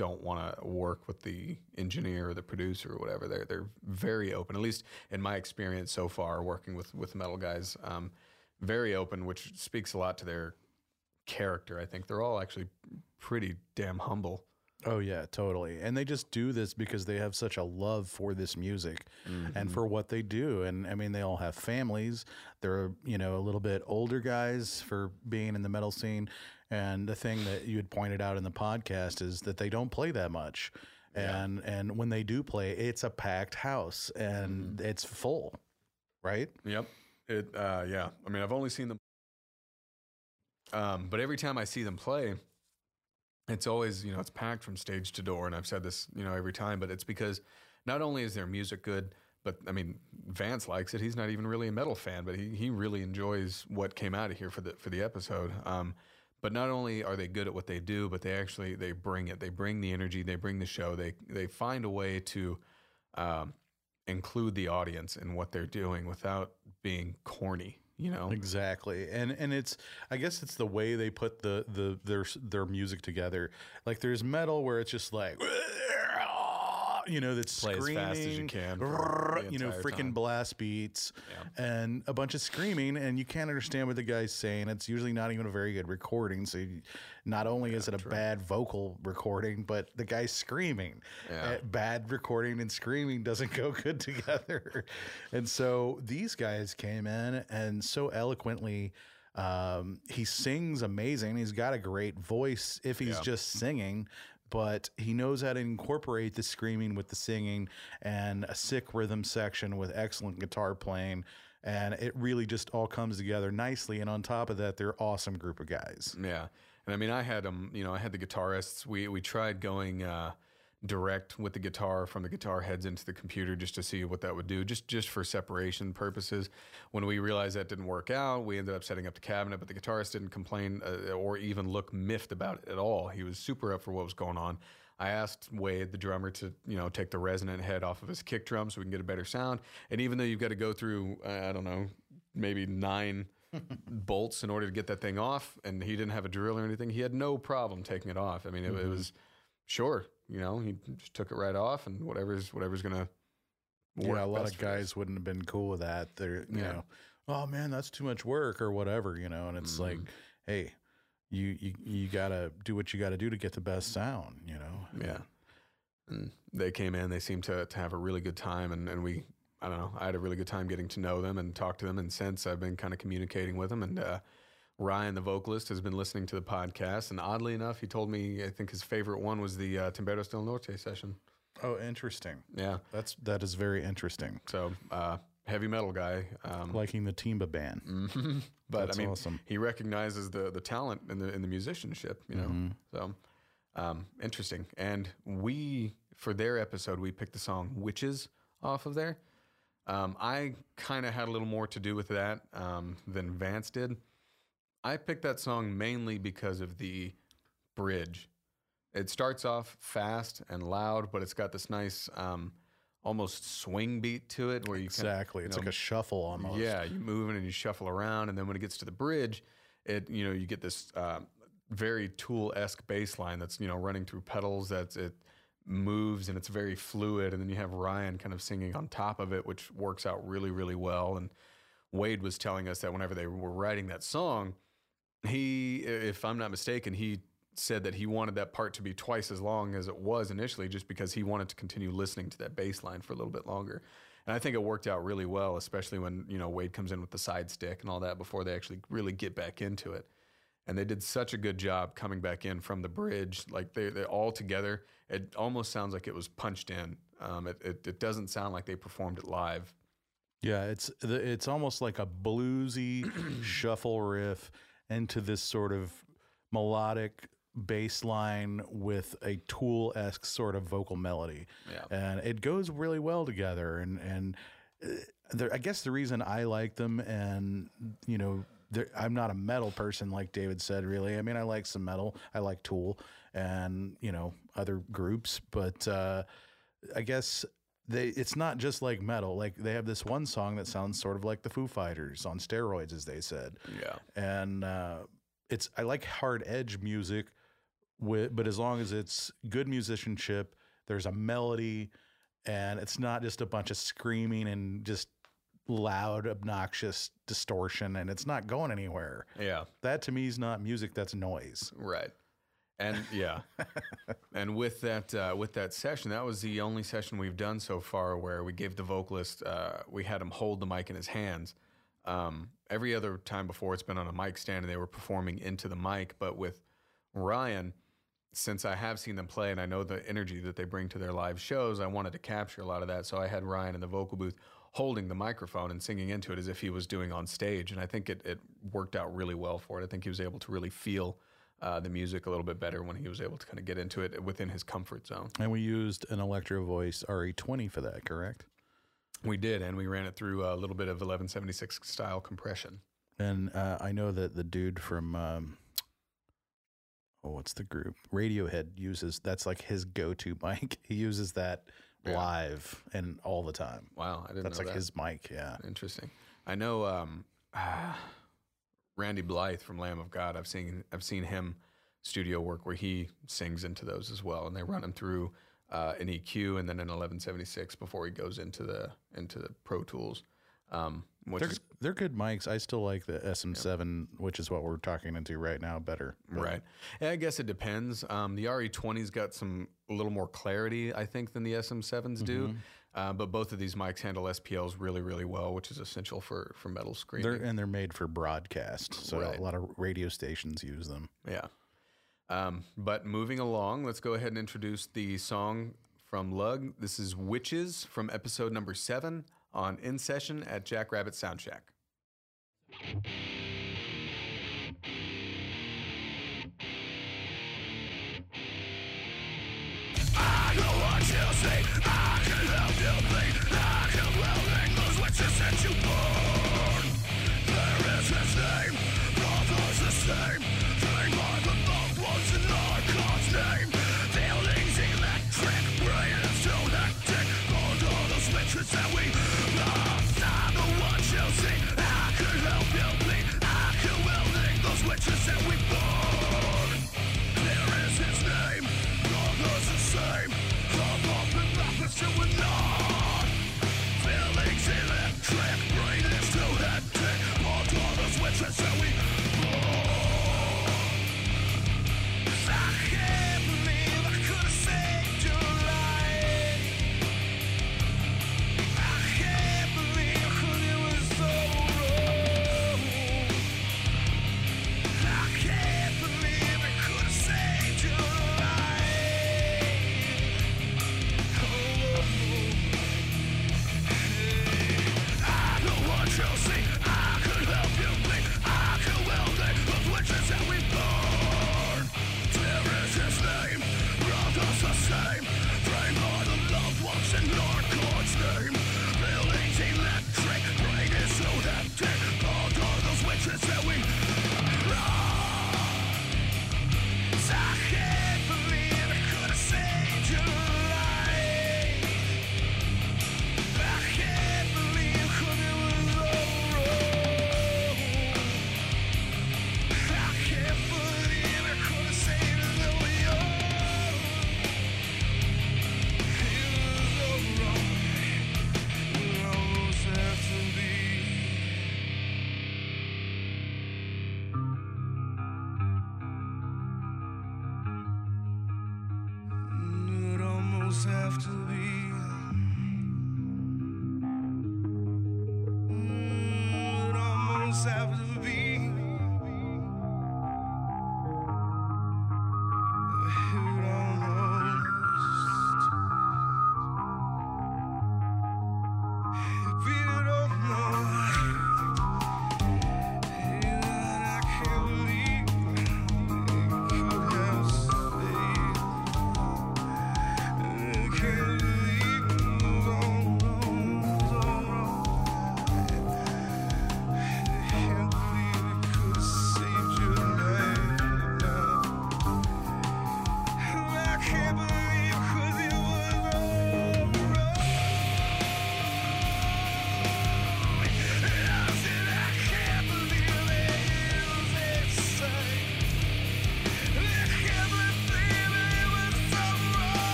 don't want to work with the engineer or the producer or whatever. They're they're very open. At least in my experience so far, working with with metal guys, um, very open, which speaks a lot to their character. I think they're all actually pretty damn humble. Oh yeah, totally. And they just do this because they have such a love for this music and for what they do. And I mean, they all have families. They're you know a little bit older guys for being in the metal scene. And the thing that you had pointed out in the podcast is that they don't play that much. And and when they do play, it's a packed house and it's full, right? Yep. It. Uh, yeah. I mean, I've only seen them, um, but every time I see them play, it's always you know it's packed from stage to door, and I've said this you know every time, but it's because not only is their music good, but I mean Vance likes it. He's not even really a metal fan, but he he really enjoys what came out of here for the for the episode. Um, but not only are they good at what they do, but they actually they bring it. They bring the energy. They bring the show. They they find a way to um, include the audience in what they're doing without being corny. You know, Exactly. And and it's I guess it's the way they put the the their their music together. Like there's metal where it's just like you know that's Play as screaming, fast as you can you know, freaking time. blast beats and a bunch of screaming and you can't understand what the guy's saying. It's usually not even a very good recording. So you, not only is it a bad vocal recording, but the guy's screaming. Yeah. Uh, bad recording and screaming doesn't go good together. and so these guys came in and so eloquently um, he sings amazing. He's got a great voice if he's Yeah. just singing, but he knows how to incorporate the screaming with the singing and a sick rhythm section with excellent guitar playing. And it really just all comes together nicely. And on top of that, they're awesome group of guys. Yeah, and I mean, I had them. You know, I had the guitarists. We we tried going uh, direct with the guitar from the guitar heads into the computer just to see what that would do, just just for separation purposes. When we realized that didn't work out, we ended up setting up the cabinet. But the guitarist didn't complain uh, or even look miffed about it at all. He was super up for what was going on. I asked Wade, the drummer, to you know take the resonant head off of his kick drum so we can get a better sound. And even though you've got to go through, uh, I don't know, maybe nine bolts in order to get that thing off, and he didn't have a drill or anything. He had no problem taking it off. I mean, it, it was sure, you know, he just took it right off, and whatever's whatever's gonna. Work yeah, a lot of us. guys wouldn't have been cool with that. They're, you Yeah. know, oh man, that's too much work or whatever, you know. And it's like, Mm-hmm. hey, you you you gotta do what you gotta do to get the best sound, you know. Yeah. And they came in, they seemed to, to have a really good time. And, and we, I don't know, I had a really good time getting to know them and talk to them. And since I've been kind of communicating with them. And uh, Ryan, the vocalist, has been listening to the podcast. And oddly enough, he told me, I think his favorite one was the uh, Timberos del Norte session. Oh, interesting. Yeah. That's that is very interesting. So, uh, heavy metal guy. Um, Liking the Timba band. But That's I mean, awesome. he recognizes the the talent in the in the musicianship, you know. Mm-hmm. So um, interesting. And we for their episode, we picked the song "Witches" off of there. Um, I kind of had a little more to do with that um, than Vance did. I picked that song mainly because of the bridge. It starts off fast and loud, but it's got this nice, um, almost swing beat to it, where you kinda- Exactly. you It's know, like a shuffle almost. yeah, you move in and you shuffle around, and then when it gets to the bridge, it you know you get this uh, very Tool esque bass line that's you know running through pedals. That's it. moves and it's very fluid. And then you have Ryan kind of singing on top of it, which works out really, really well. And Wade was telling us that whenever they were writing that song, he, if I'm not mistaken, he said that he wanted that part to be twice as long as it was initially, just because he wanted to continue listening to that bass line for a little bit longer. And I think it worked out really well, especially when you know Wade comes in with the side stick and all that before they actually really get back into it. And they did such a good job coming back in from the bridge, like they they all together. It almost sounds like it was punched in. Um, it, it it doesn't sound like they performed it live. Yeah, it's it's almost like a bluesy shuffle riff into this sort of melodic bass line with a tool esque sort of vocal melody. Yeah. and it goes really well together. And and uh, there, I guess the reason I like them, and you know, I'm not a metal person like David said. Really, I mean, I like some metal. I like Tool, and you know, other groups, but. uh I guess they it's not just like metal. Like they have this one song that sounds sort of like the Foo Fighters on steroids, as they said. Yeah. And uh, it's I like hard edge music, with, but as long as it's good musicianship, there's a melody, and it's not just a bunch of screaming and just loud, obnoxious distortion, and it's not going anywhere. Yeah. That to me is not music. That's noise. Right. And yeah, and with that uh, with that session, that was the only session we've done so far where we gave the vocalist uh, we had him hold the mic in his hands. Um, every other time before, it's been on a mic stand and they were performing into the mic. But with Ryan, since I have seen them play and I know the energy that they bring to their live shows, I wanted to capture a lot of that. So I had Ryan in the vocal booth holding the microphone and singing into it as if he was doing on stage. And I think it, it worked out really well for it. I think he was able to really feel uh, the music a little bit better when he was able to kind of get into it within his comfort zone. And we used an Electro Voice RE20 for that, correct? We did, and we ran it through a little bit of 1176 style compression. And uh, I know that the dude from um, oh, what's the group? Radiohead uses that's like his go-to mic. He uses that Yeah. live and all the time. Wow, I didn't know That's like that. his mic. Yeah. Interesting. I know um, Randy Blythe from Lamb of God. I've seen I've seen him studio work where he sings into those as well, and they run him through uh, an EQ and then an 1176 before he goes into the into the Pro Tools. Um, which They're is they're good mics. I still like the SM7, which is what we're talking into right now, better. But Right. Yeah, I guess it depends. Um, the RE20's got some a little more clarity, I think, than the SM7s do. Uh, but both of these mics handle SPLs really, really well, which is essential for for metal screening. They're, and they're made for broadcast, so right. a lot of radio stations use them. Yeah. Um, but moving along, let's go ahead and introduce the song from Lug. This is Witches from episode number seven on In Session at Jackrabbit Sound Shack. I know what you see. I'll still bleed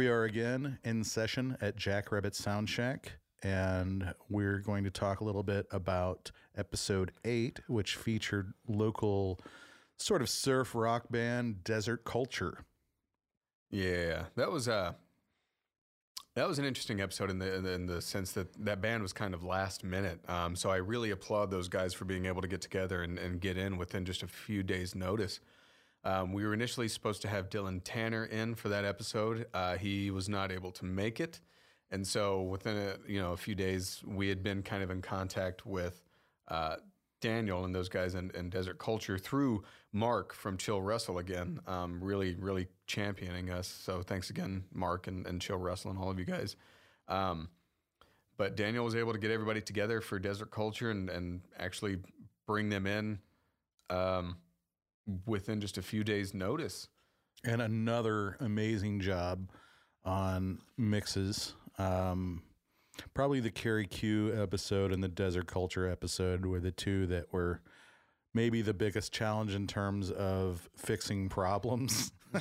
we are again in session at Jack Rabbit Sound Shack, and we're going to talk a little bit about episode eight, which featured local sort of surf rock band Desert Culture. Yeah, that was uh that was an interesting episode in the in the, in the sense that that band was kind of last minute. Um, so I really applaud those guys for being able to get together and, and get in within just a few days' notice. Um, we were initially supposed to have Dylan Tanner in for that episode. Uh, he was not able to make it, and so within a you know a few days, we had been kind of in contact with uh, Daniel and those guys in, in Desert Culture through Mark from Chill Wrestle again, um, really, really championing us. So thanks again, Mark and, and Chill Wrestle and all of you guys. Um, but Daniel was able to get everybody together for Desert Culture and, and actually bring them in um, within just a few days' notice. and another amazing job on mixes. Um, probably the Carrie Q episode and the Desert Culture episode were the two that were maybe the biggest challenge in terms of fixing problems.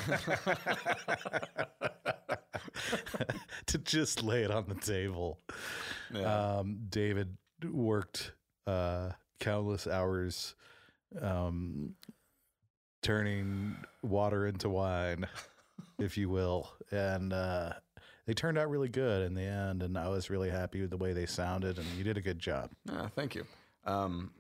to just lay it on the table. Um, David worked uh, countless hours um, turning water into wine, if you will. And uh, they turned out really good in the end. And I was really happy with the way they sounded. And you did a good job. Ah, thank you. Um,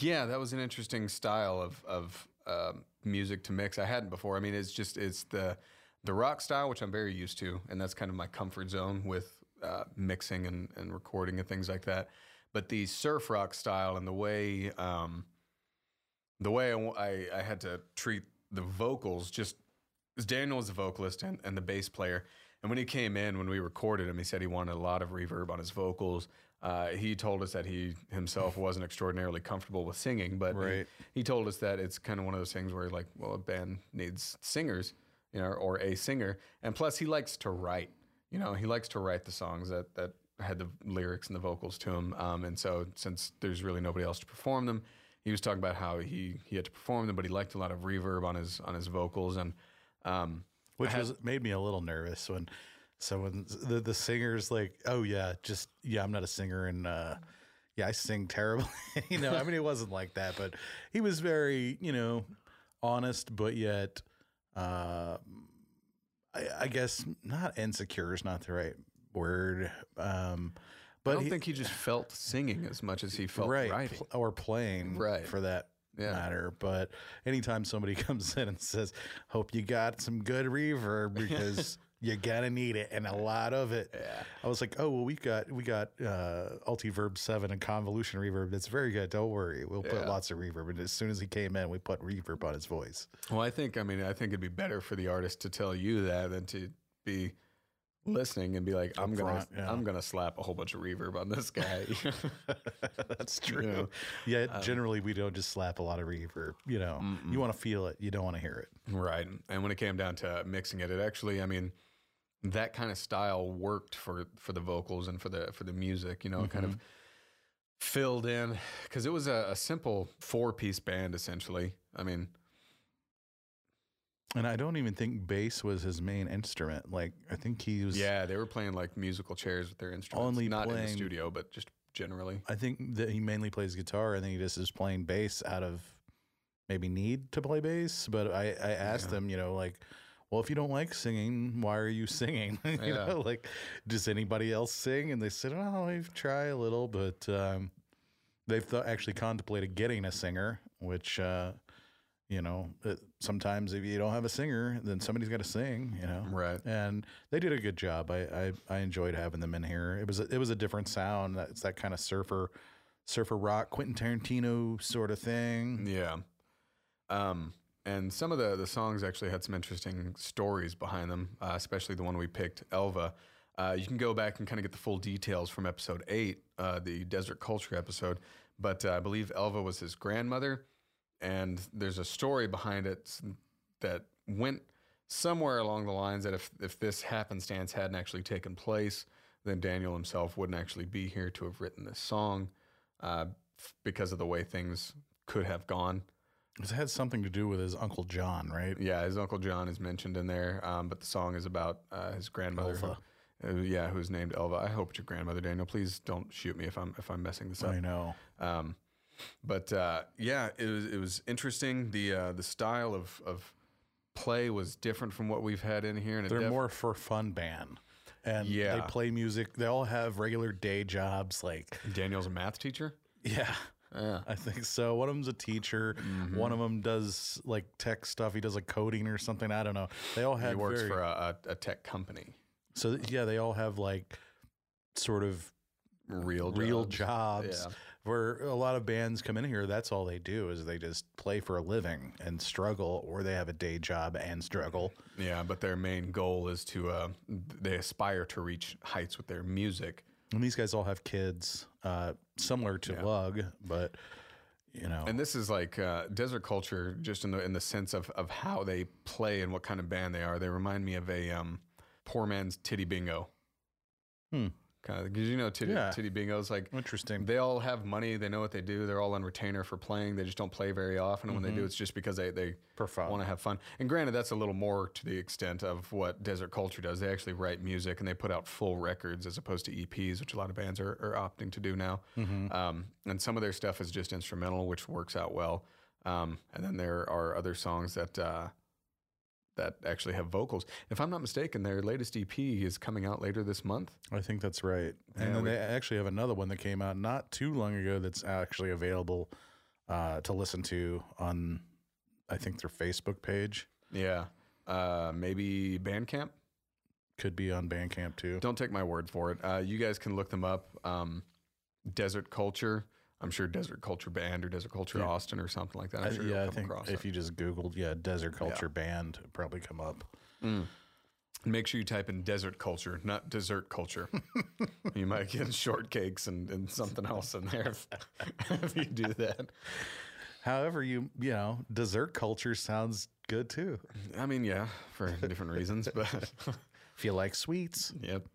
yeah, that was an interesting style of of um music to mix. I hadn't before. I mean, it's just it's the the rock style, which I'm very used to, and that's kind of my comfort zone with uh, mixing and, and recording and things like that. But the surf rock style and the way um, the way I, I, I had to treat the vocals, just 'cause Daniel was the vocalist and, and the bass player. And when he came in, when we recorded him, he said he wanted a lot of reverb on his vocals. Uh, he told us that he himself wasn't extraordinarily comfortable with singing, but he- he, told us that it's kind of one of those things where, like, well, a band needs singers, you know, or a singer, and plus he likes to write. You know, he likes to write the songs that that had the lyrics and the vocals to him. Um, and so, since there's really nobody else to perform them, he was talking about how he he had to perform them, but he liked a lot of reverb on his on his vocals and. Um, which had- was made me a little nervous when someone the the singer's like, "Oh yeah, just yeah, I'm not a singer and uh yeah, I sing terribly." you know, I mean it wasn't like that, but he was very, you know, honest but yet uh I, I guess not insecure is not the right word. Um but I don't he- think he just felt singing as much as he felt right, writing. pl- or playing Right. for that Yeah. matter. But anytime somebody comes in and says, "Hope you got some good reverb because you're gonna need it and a lot of it," I was like, "Oh well, we got we got uh, Altiverb Seven and Convolution reverb. That's very good. Don't worry, we'll put lots of reverb." And as soon as he came in, we put reverb on his voice. Well, I think I mean I think it'd be better for the artist to tell you that than to be listening and be like, I'm gonna yeah. I'm gonna slap a whole bunch of reverb on this guy. That's true. know, yeah, um, generally we don't just slap a lot of reverb. You know, you want to feel it. You don't want to hear it. right. And when it came down to mixing it, it actually I mean that kind of style worked for for the vocals and for the for the music. You know, it kind of mm-hmm. filled in because it was a, a simple four piece band essentially. I mean, And I don't even think bass was his main instrument. Like I think he was. yeah, they were playing like musical chairs with their instruments, Only not in the studio, but just generally. I think that he mainly plays guitar. and then he just is playing bass out of maybe need to play bass. But I, I asked him, you know, like, well, if you don't like singing, why are you singing? you Yeah. know, like, does anybody else sing? And they said, oh, we've tried a little, but um, they've th- actually contemplated getting a singer, which, uh, you know, uh, sometimes if you don't have a singer, then somebody's got to sing, you know. Right. And they did a good job. I, I I enjoyed having them in here. It was a, it was a different sound. It's that kind of surfer surfer rock, Quentin Tarantino sort of thing. Yeah. Um, and some of the, the songs actually had some interesting stories behind them, uh, especially the one we picked, Elva. Uh, you can go back and kind of get the full details from episode eight, uh, the desert culture episode. But uh, I believe Elva was his grandmother, and there's a story behind it that went somewhere along the lines that if if this happenstance hadn't actually taken place, then Daniel himself wouldn't actually be here to have written this song, uh, f- because of the way things could have gone. It had something to do with his uncle John, right? Yeah, his uncle John is mentioned in there, um, but the song is about uh, his grandmother. who- uh, yeah, who's named Elva. I hope it's your grandmother, Daniel. Please don't shoot me if I'm if I'm messing this up. I know. Um, but uh, yeah, it was it was interesting. The uh, the style of of play was different from what we've had in here, and They're def- more for fun band. And Yeah. they play music. They all have regular day jobs. Like, Daniel's a math teacher. yeah, Yeah, I think so. One of them's a teacher. Mm-hmm. One of them does like tech stuff. He does like coding or something. I don't know. They all have he works very- for a, a, tech company. So yeah, they all have like sort of Real real jobs. jobs. Yeah. Where a lot of bands come in here, that's all they do is they just play for a living and struggle, or they have a day job and struggle. Yeah, but their main goal is to uh, they aspire to reach heights with their music. And these guys all have kids, uh, similar to Lug, but you know, And this is like uh, desert culture, just in the in the sense of of how they play and what kind of band they are. They remind me of a um, poor man's titty bingo. Hmm. Kind of because you know titty Yeah. titty bingo's like interesting. they all have money. They know what they do. They're all on retainer for playing. They just don't play very often. And when they do, it's just because they they want to have fun. And granted, that's a little more to the extent of what desert culture does. They actually write music and they put out full records as opposed to EPs, which a lot of bands are, are opting to do now. Um, and some of their stuff is just instrumental, which works out well. Um, and then there are other songs that uh, that actually have vocals. If I'm not mistaken, their latest EP is coming out later this month. I think that's right. And Yeah, then we- they actually have another one that came out not too long ago that's actually available uh, to listen to on, I think their Facebook page. Yeah, uh, maybe Bandcamp. Could be on Bandcamp too. Don't take my word for it. Uh, you guys can look them up. Um, Desert Culture. I'm sure Desert Culture Band or Desert Culture Austin or something like that. I'm I- yeah, you'll I think if it. you just Googled, yeah, Desert Culture Band, it'd probably come up. Make sure you type in Desert Culture, not Dessert Culture. you might get shortcakes and, and something else in there if, if you do that. However, you you know, dessert culture sounds good too. I mean, yeah, for different reasons, but If you like sweets, Yep.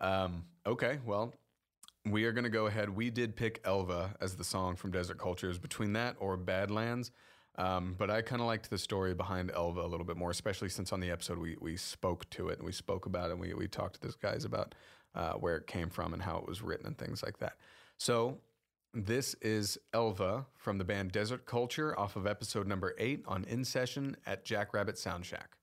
Um, okay, well, we are going to go ahead. We did pick Elva as the song from Desert Cultures. Between that or Badlands. Um, but I kind of liked the story behind Elva a little bit more, especially since on the episode we, we spoke to it and we spoke about it and we, we talked to those guys about uh, where it came from and how it was written and things like that. So this is Elva from the band Desert Culture off of episode number eight on In Session at Jackrabbit Sound Shack.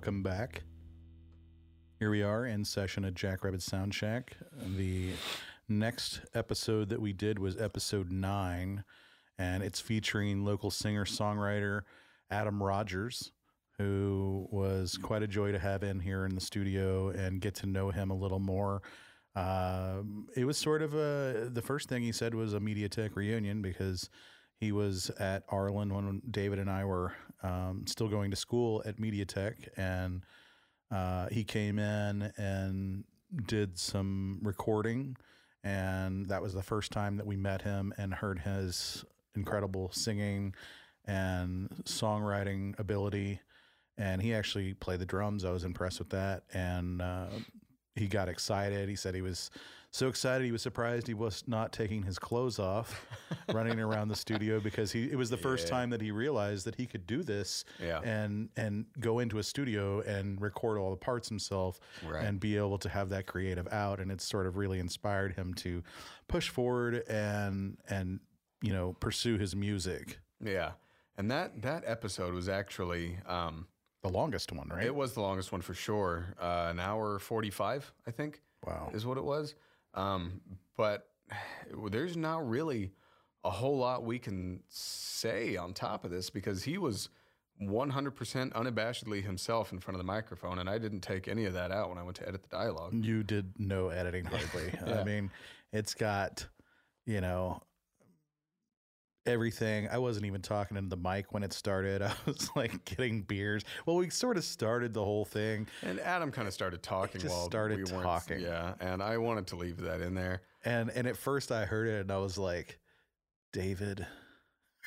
Welcome back. Here we are in session at Jackrabbit Sound Shack. The next episode that we did was episode nine, and it's featuring local singer songwriter Adam Rogers, who was quite a joy to have in here in the studio and get to know him a little more. Um, it was sort of a the first thing he said was a MediaTech reunion because he was at Arlyn when David and I were um, still going to school at MediaTech, and uh, he came in and did some recording, and that was the first time that we met him and heard his incredible singing and songwriting ability. And he actually played the drums. I was impressed with that, and uh, he got excited. He said he was so excited he was surprised he was not taking his clothes off, running around the studio because he it was the first Yeah. time that he realized that he could do this Yeah. and and go into a studio and record all the parts himself Right. and be able to have that creative out and it's sort of really inspired him to push forward and and you know pursue his music. Yeah. And that that episode was actually um, The longest one, right? it was the longest one for sure. Uh, an hour forty five, I think. Wow. is what it was. Um, but there's not really a whole lot we can say on top of this because he was 100% unabashedly himself in front of the microphone, and I didn't take any of that out when I went to edit the dialogue. You did no editing hardly. Yeah. I mean, it's got, you know, everything. I wasn't even talking into the mic when it started. I was like getting beers. Well, we sort of started the whole thing. And Adam kind of started talking just while started we talking. Yeah, and I wanted to leave that in there. And and at first I heard it and I was like, David,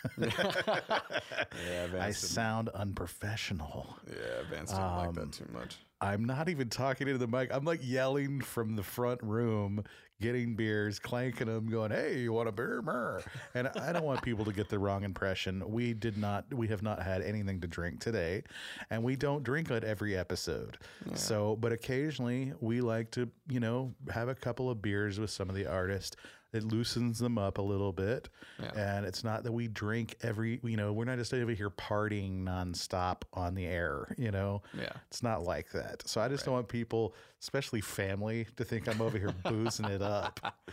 yeah, I sound unprofessional. yeah, Vance didn't like Um, that too much. I'm not even talking into the mic. I'm like yelling from the front room, getting beers, clanking them, going, "Hey, you want a beer?" Mer. And I don't want people to get the wrong impression. We did not. We have not had anything to drink today, and we don't drink at every episode. So, but occasionally we like to, you know, have a couple of beers with some of the artists. It loosens them up a little bit, and it's not that we drink every. You know, we're not just over here partying nonstop on the air. You know, Yeah. it's not like that. So I just don't want people, especially family, to think I'm over here boozing it up.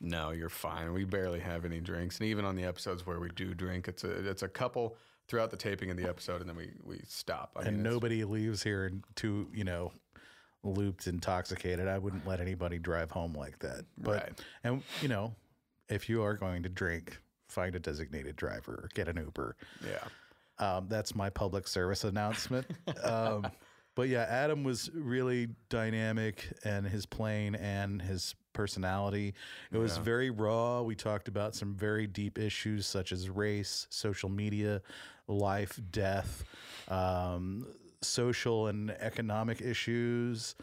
No, you're fine. We barely have any drinks, and even on the episodes where we do drink, it's a it's a couple throughout the taping of the episode, and then we we stop. I And mean, nobody leaves here to you know, looped, intoxicated. I wouldn't let anybody drive home like that. But Right. and you know, if you are going to drink, find a designated driver or get an Uber. yeah, Um, that's my public service announcement. um, but yeah, Adam was really dynamic and his playing and his personality. It was very raw. We talked about some very deep issues such as race, social media, life, death, um, social and economic issues.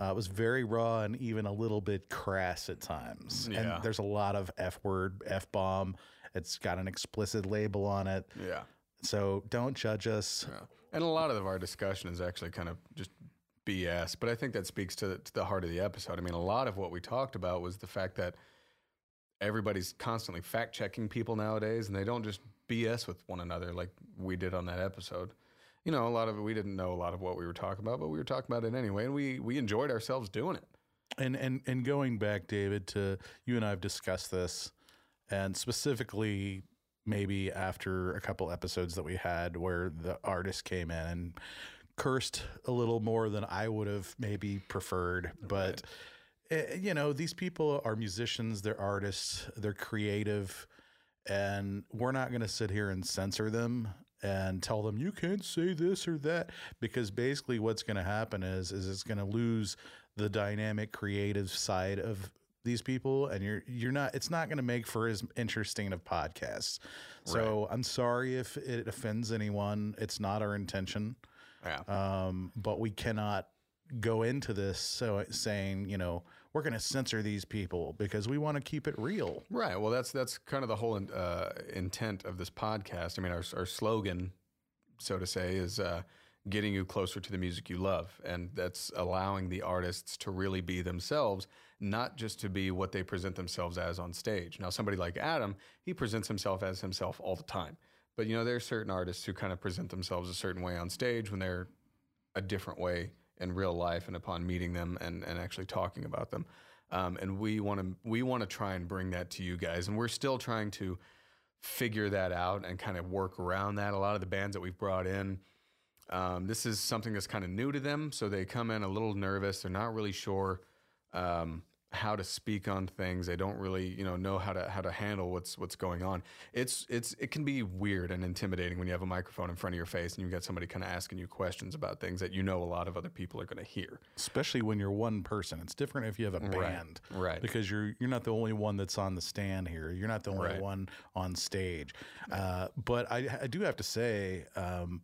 Uh, it was very raw and even a little bit crass at times. Yeah. And there's a lot of F word, F bomb. It's got an explicit label on it yeah, So don't judge us. Yeah. And a lot of our discussion is actually kind of just BS, but I think that speaks to, to the heart of the episode. I mean, a lot of what we talked about was the fact that everybody's constantly fact checking people nowadays, and they don't just BS with one another like we did on that episode. You know, a lot of it, we didn't know a lot of what we were talking about, but we were talking about it anyway, and we we enjoyed ourselves doing it. And and and going back, David, to you and I have discussed this, and specifically maybe after a couple episodes that we had where the artist came in and cursed a little more than I would have maybe preferred, but. eh, You know, these people are musicians, they're artists, they're creative, and we're not going to sit here and censor them and tell them you can't say this or that because basically what's going to happen is is it's going to lose the dynamic creative side of these people and you're you're not it's not going to make for as interesting of podcasts. So i'm sorry if it offends anyone. It's not our intention. Yeah. um, but we cannot go into this so saying you know we're going to censor these people because we want to keep it real Right. Well, that's that's kind of the whole in, uh, intent of this podcast. I mean, our our slogan, so to say, is uh, getting you closer to the music you love, and that's allowing the artists to really be themselves, not just to be what they present themselves as on stage. Now, somebody like Adam, he presents himself as himself all the time, but you know, there are certain artists who kind of present themselves a certain way on stage when they're a different way in real life and upon meeting them and, and actually talking about them. Um, and we want to we want to try and bring that to you guys, and we're still trying to figure that out and kind of work around that. A lot of the bands that we've brought in, um, this is something that's kind of new to them, so they come in a little nervous. They're not really sure um, how to speak on things. They don't really, you know, know how to how to handle what's what's going on. It's it's it can be weird and intimidating when you have a microphone in front of your face and you've got somebody kind of asking you questions about things that you know a lot of other people are going to hear. especially when you're one person. It's different if you have a band, right. Because you're you're not the only one that's on the stand here. You're not the only Right. one on stage. Uh, but I, I do have to say, um,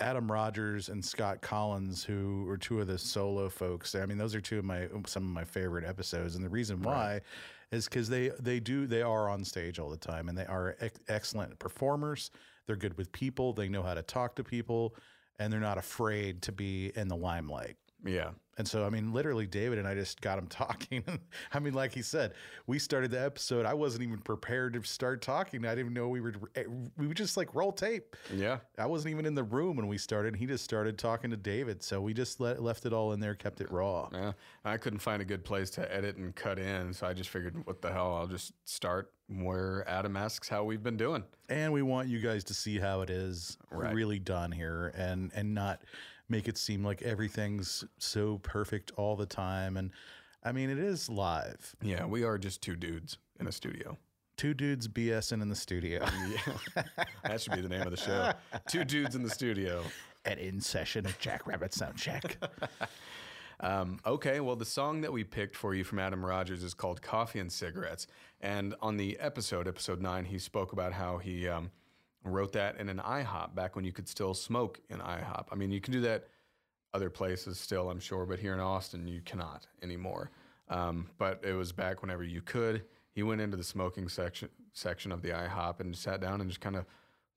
Adam Rogers and Scott Collins, who are two of the solo folks. I mean, those are two of my some of my favorite episodes, and the reason why is because they they do they are on stage all the time, and they are ex- excellent performers. They're good with people. They know how to talk to people, and they're not afraid to be in the limelight. Yeah. And so, I mean, literally, David and I just got him talking. I mean, like he said, we started the episode. I wasn't even prepared to start talking. I didn't even know we were. Eh, we would just like roll tape. Yeah. I wasn't even in the room when we started. He just started talking to David. So we just let, left it all in there, kept it raw. Yeah. I couldn't find a good place to edit and cut in, so I just figured, what the hell? I'll just start where Adam asks how we've been doing. And we want you guys to see how it is Right. really done here, and and not make it seem like everything's so perfect all the time. And I mean, it is live. Yeah, we are just two dudes in a studio. Two dudes BSing in the studio. Yeah. that should be the name of the show. Two dudes in the studio. At in session Jackrabbit Sound Shack. Um, okay, well, the song that we picked for you from Adam Rogers is called Coffee and Cigarettes. And on the episode, episode nine, he spoke about how he um, wrote that in an IHOP back when you could still smoke in IHOP. I mean, you can do that other places still, I'm sure, but here in Austin, you cannot anymore. Um, but it was back whenever you could. He went into the smoking section section of the IHOP and sat down and just kind of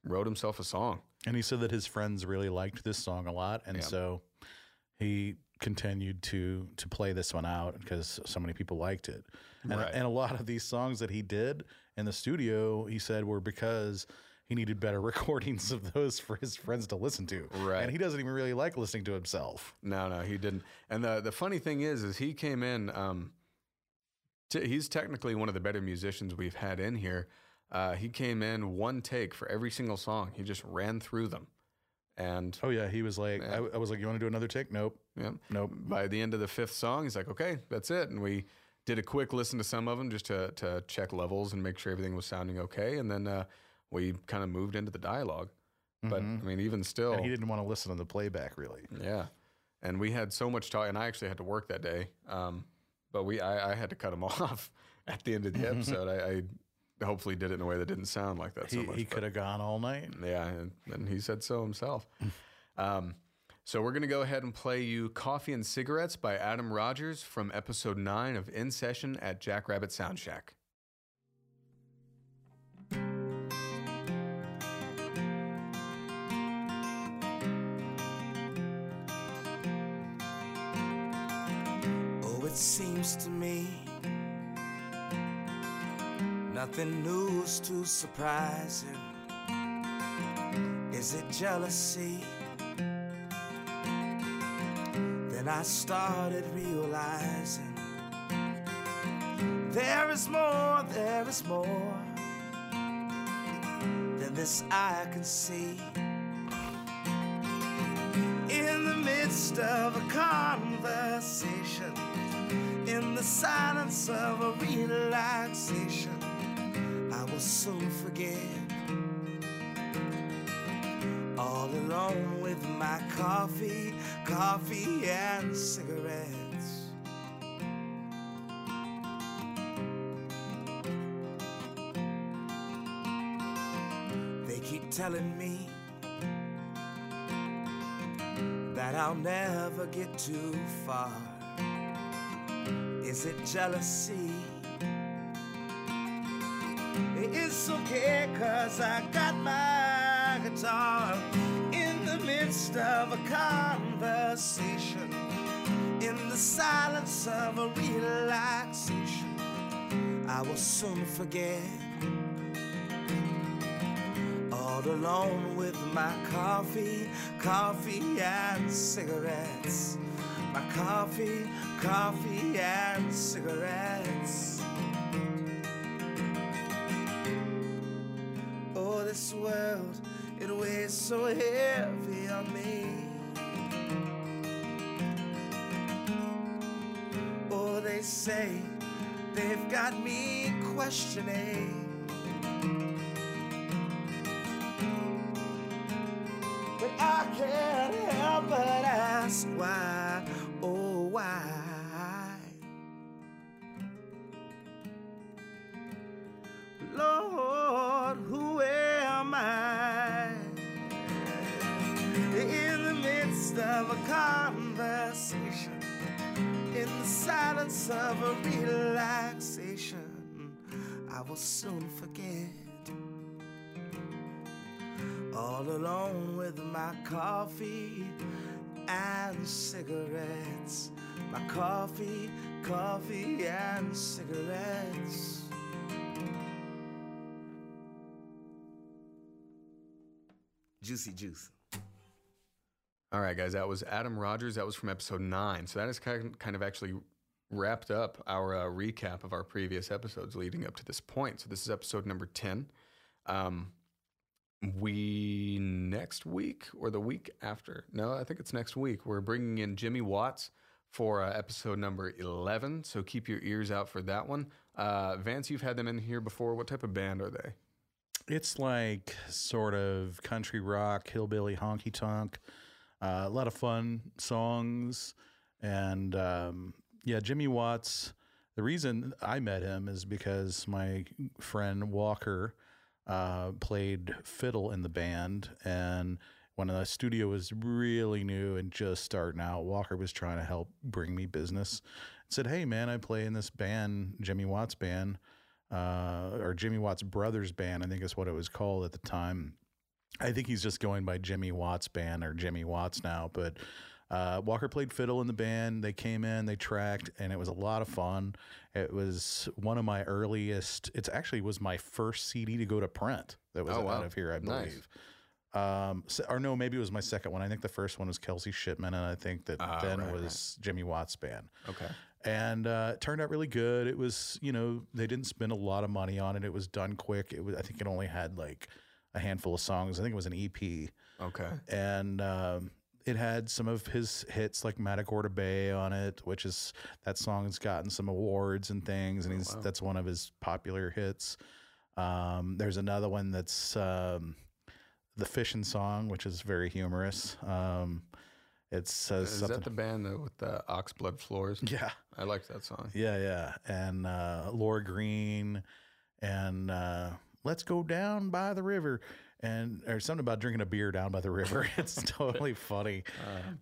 wrote himself a song. And he said that his friends really liked this song a lot, and Yeah. so he continued to to play this one out because so many people liked it. And, Right. and a lot of these songs that he did in the studio, he said were because he needed better recordings of those for his friends to listen to. Right. And he doesn't even really like listening to himself. No, no, he didn't. And the the funny thing is, is he came in. Um, t- he's technically one of the better musicians we've had in here. Uh, he came in one take for every single song. He just ran through them, and Oh yeah, he was like, I, I was like, you want to do another take? Nope, yeah, nope. by the end of the fifth song, he's like, "Okay, that's it." And we did a quick listen to some of them just to to check levels and make sure everything was sounding okay. And then uh, we kind of moved into the dialogue. But I mean, even still, And he didn't want to listen to the playback really. Yeah, and we had so much talk, and I actually had to work that day. Um, but we, I, I had to cut him off at the end of the episode. I, I hopefully did it in a way that didn't sound like that so much. he could have gone all night. yeah, and, and he said so himself. um, so we're gonna go ahead and play you "Coffee and Cigarettes" by Adam Rogers from episode nine of In Session at Jackrabbit Sound Shack. It seems to me nothing new is too surprising. Is it jealousy? Then I started realizing there is more, there is more than this eye can see. In the midst of a conversation, in the silence of a relaxation, I will soon forget. All alone with my coffee, coffee and cigarettes. They keep telling me that I'll never get too far. Is it jealousy? It's okay, cause I got my guitar in the midst of a conversation, in the silence of a relaxation. I will soon forget all alone with my coffee, coffee and cigarettes. My coffee, coffee and cigarettes. Oh, this world, it weighs so heavy on me. Oh, they say they've got me questioning. Silence of a relaxation, I will soon forget all alone with my coffee and cigarettes. My coffee, coffee and cigarettes. Juicy juice. All right, guys, that was Adam Rogers. That was from episode nine. So that is kind of actually wrapped up our uh, recap of our previous episodes leading up to this point. So this is episode number 10. Um, we next week or the week after, no, I think it's next week, we're bringing in Jimmy Watts for uh, episode number 11. So keep your ears out for that one. Uh, Vance, you've had them in here before. What type of band are they? It's like sort of country rock, hillbilly honky tonk. Uh, a lot of fun songs. And um, yeah, Jimmy Watts. The reason I met him is because my friend Walker uh, played fiddle in the band. And when the studio was really new and just starting out, Walker was trying to help bring me business. Said, Hey, man, I play in this band, Jimmy Watts band uh, or Jimmy Watts Brothers Band, I think is what it was called at the time. I think he's just going by Jimmy Watts Band or Jimmy Watts now. But uh, Walker played fiddle in the band. They came in, they tracked, and it was a lot of fun. It was one of my earliest. It actually was my first CD to go to print. That was Oh, wow. out of here, I Nice. believe. Um, so, or no, maybe it was my second one. I think the first one was Kelsey Shipman, and I think that Ah, then right, right. was Jimmy Watts Band Okay. and uh, it turned out really good. It was, you know, they didn't spend a lot of money on it. It was done quick. It was, I think, it only had like a handful of songs. I think it was an EP, Okay. and um, it had some of his hits like Matagorda Bay on it, which is that song has gotten some awards and things, and he's that's one of his popular hits. Um, there's another one that's um, the fishing song, which is very humorous. Um, it says Is something. that the band that, with the oxblood floors? yeah. I like that song. Yeah, yeah. And uh, Laura Green and uh, Let's Go Down by the River. And or something about drinking a beer down by the river. It's totally funny.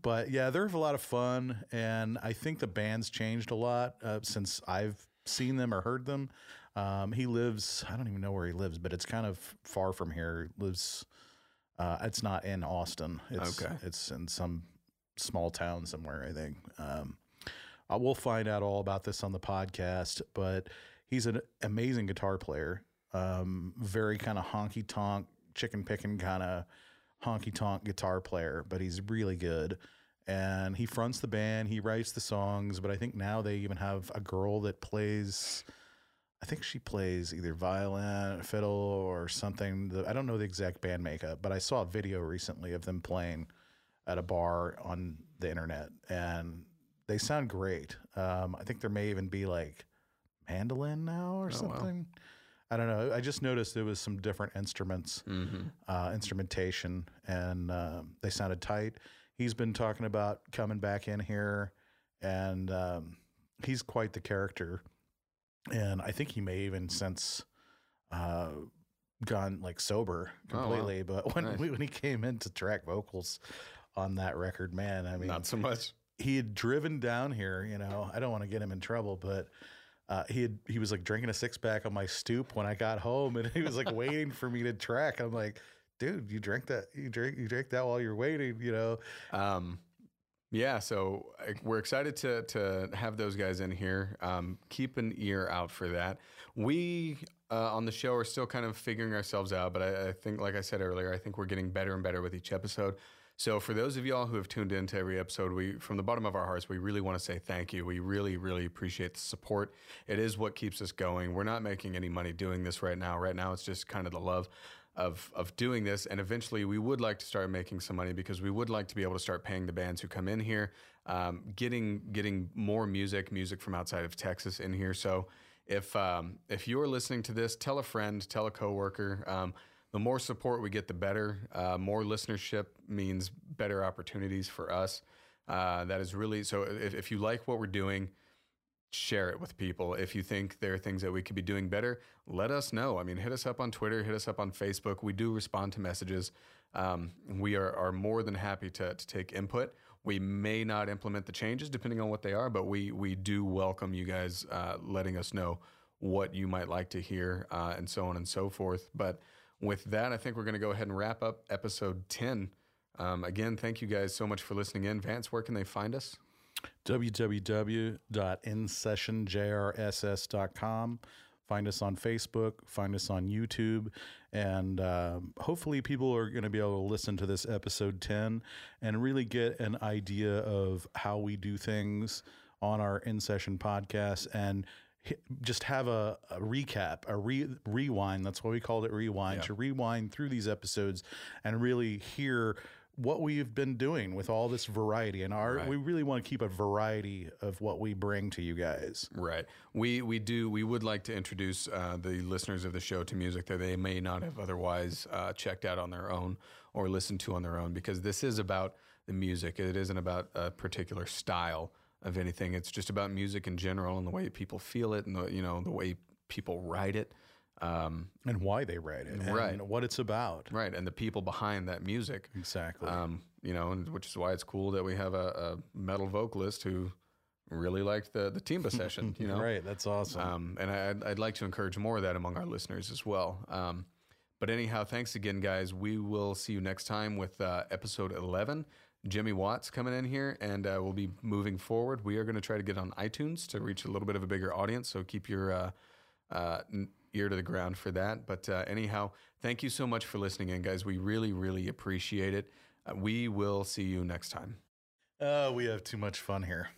but yeah, they're a lot of fun. And I think the band's changed a lot uh, since I've seen them or heard them. Um, he lives, I don't even know where he lives, but it's kind of far from here. He lives, uh, it's not in Austin. It's, Okay. It's in some small town somewhere, I think. Um, Uh, we'll find out all about this on the podcast, but he's an amazing guitar player. Um, very kind of honky tonk, chicken picking kind of honky tonk guitar player, but he's really good. And he fronts the band, he writes the songs, but I think now they even have a girl that plays. I think she plays either violin, fiddle, or something. I don't know the exact band makeup, but I saw a video recently of them playing at a bar on the internet, and they sound great. Um, I think there may even be like mandolin now or something. I don't know. I just noticed there was some different instruments, uh, instrumentation, and um, they sounded tight. He's been talking about coming back in here, and um, he's quite the character. And I think he may even since uh, gone like sober Oh, wow. completely. But when Nice. when he came in to track vocals on that record, man, I mean, Not so much. he had driven down here. You know, I don't want to get him in trouble, but uh, he had he was like drinking a six pack on my stoop when I got home, and he was like waiting for me to track. I'm like, dude, you drank that? You drink you drank that while you're waiting? You know? Um, yeah, so we're excited to to have those guys in here. Um, keep an ear out for that. We uh, on the show are still kind of figuring ourselves out, but I, I think, like I said earlier, I think we're getting better and better with each episode. So for those of y'all who have tuned into every episode, we from the bottom of our hearts, we really want to say thank you. We really, really appreciate the support. It is what keeps us going. We're not making any money doing this right now. Right now, it's just kind of the love of of doing this and eventually we would like to start making some money because we would like to be able to start paying the bands who come in here um, getting getting more music music from outside of texas in here so if um, if you're listening to this tell a friend tell a coworker um, the more support we get the better uh, more listenership means better opportunities for us uh, that is really so if, if you like what we're doing share it with people. If you think there are things that we could be doing better, let us know. I mean, hit us up on Twitter, hit us up on Facebook. We do respond to messages. Um, we are, are more than happy to, to take input. We may not implement the changes depending on what they are, but we we do welcome you guys uh, letting us know what you might like to hear uh, and so on and so forth. But with that, I think we're going to go ahead and wrap up episode 10. Um, again, thank you guys so much for listening in. Vance, where can they find us? www.insessionjrss.com. Find us on Facebook, find us on YouTube, and um hopefully, people are going to be able to listen to this episode 10 and really get an idea of how we do things on our in session podcast and just have a, a recap, a re- rewind. That's why we called it rewind to rewind through these episodes and really hear what we've been doing with all this variety. And our we really want to keep a variety of what we bring to you guys. Right. We we do we would like to introduce uh, the listeners of the show to music that they may not have otherwise uh, checked out on their own or listened to on their own because this is about the music. It isn't about a particular style of anything. It's just about music in general and the way people feel it and the you know the way people write it. Um, And why they write it, and Right. what it's about. right, and the people behind that music. Exactly. Um, you know, and which is why it's cool that we have a, a metal vocalist who really liked the the Timba session. You know, right. That's awesome. um, and I, I'd, I'd like to encourage more of that among our listeners as well. Um, but anyhow, thanks again, guys. We will see you next time with uh, episode 11. Jimmy Watts coming in here, and uh, we'll be moving forward. We are going to try to get on iTunes to reach a little bit of a bigger audience. So keep your uh, uh, ear to the ground for that. But uh, anyhow, thank you so much for listening in, guys. We really, really appreciate it. Uh, we will see you next time. oh, we have too much fun here.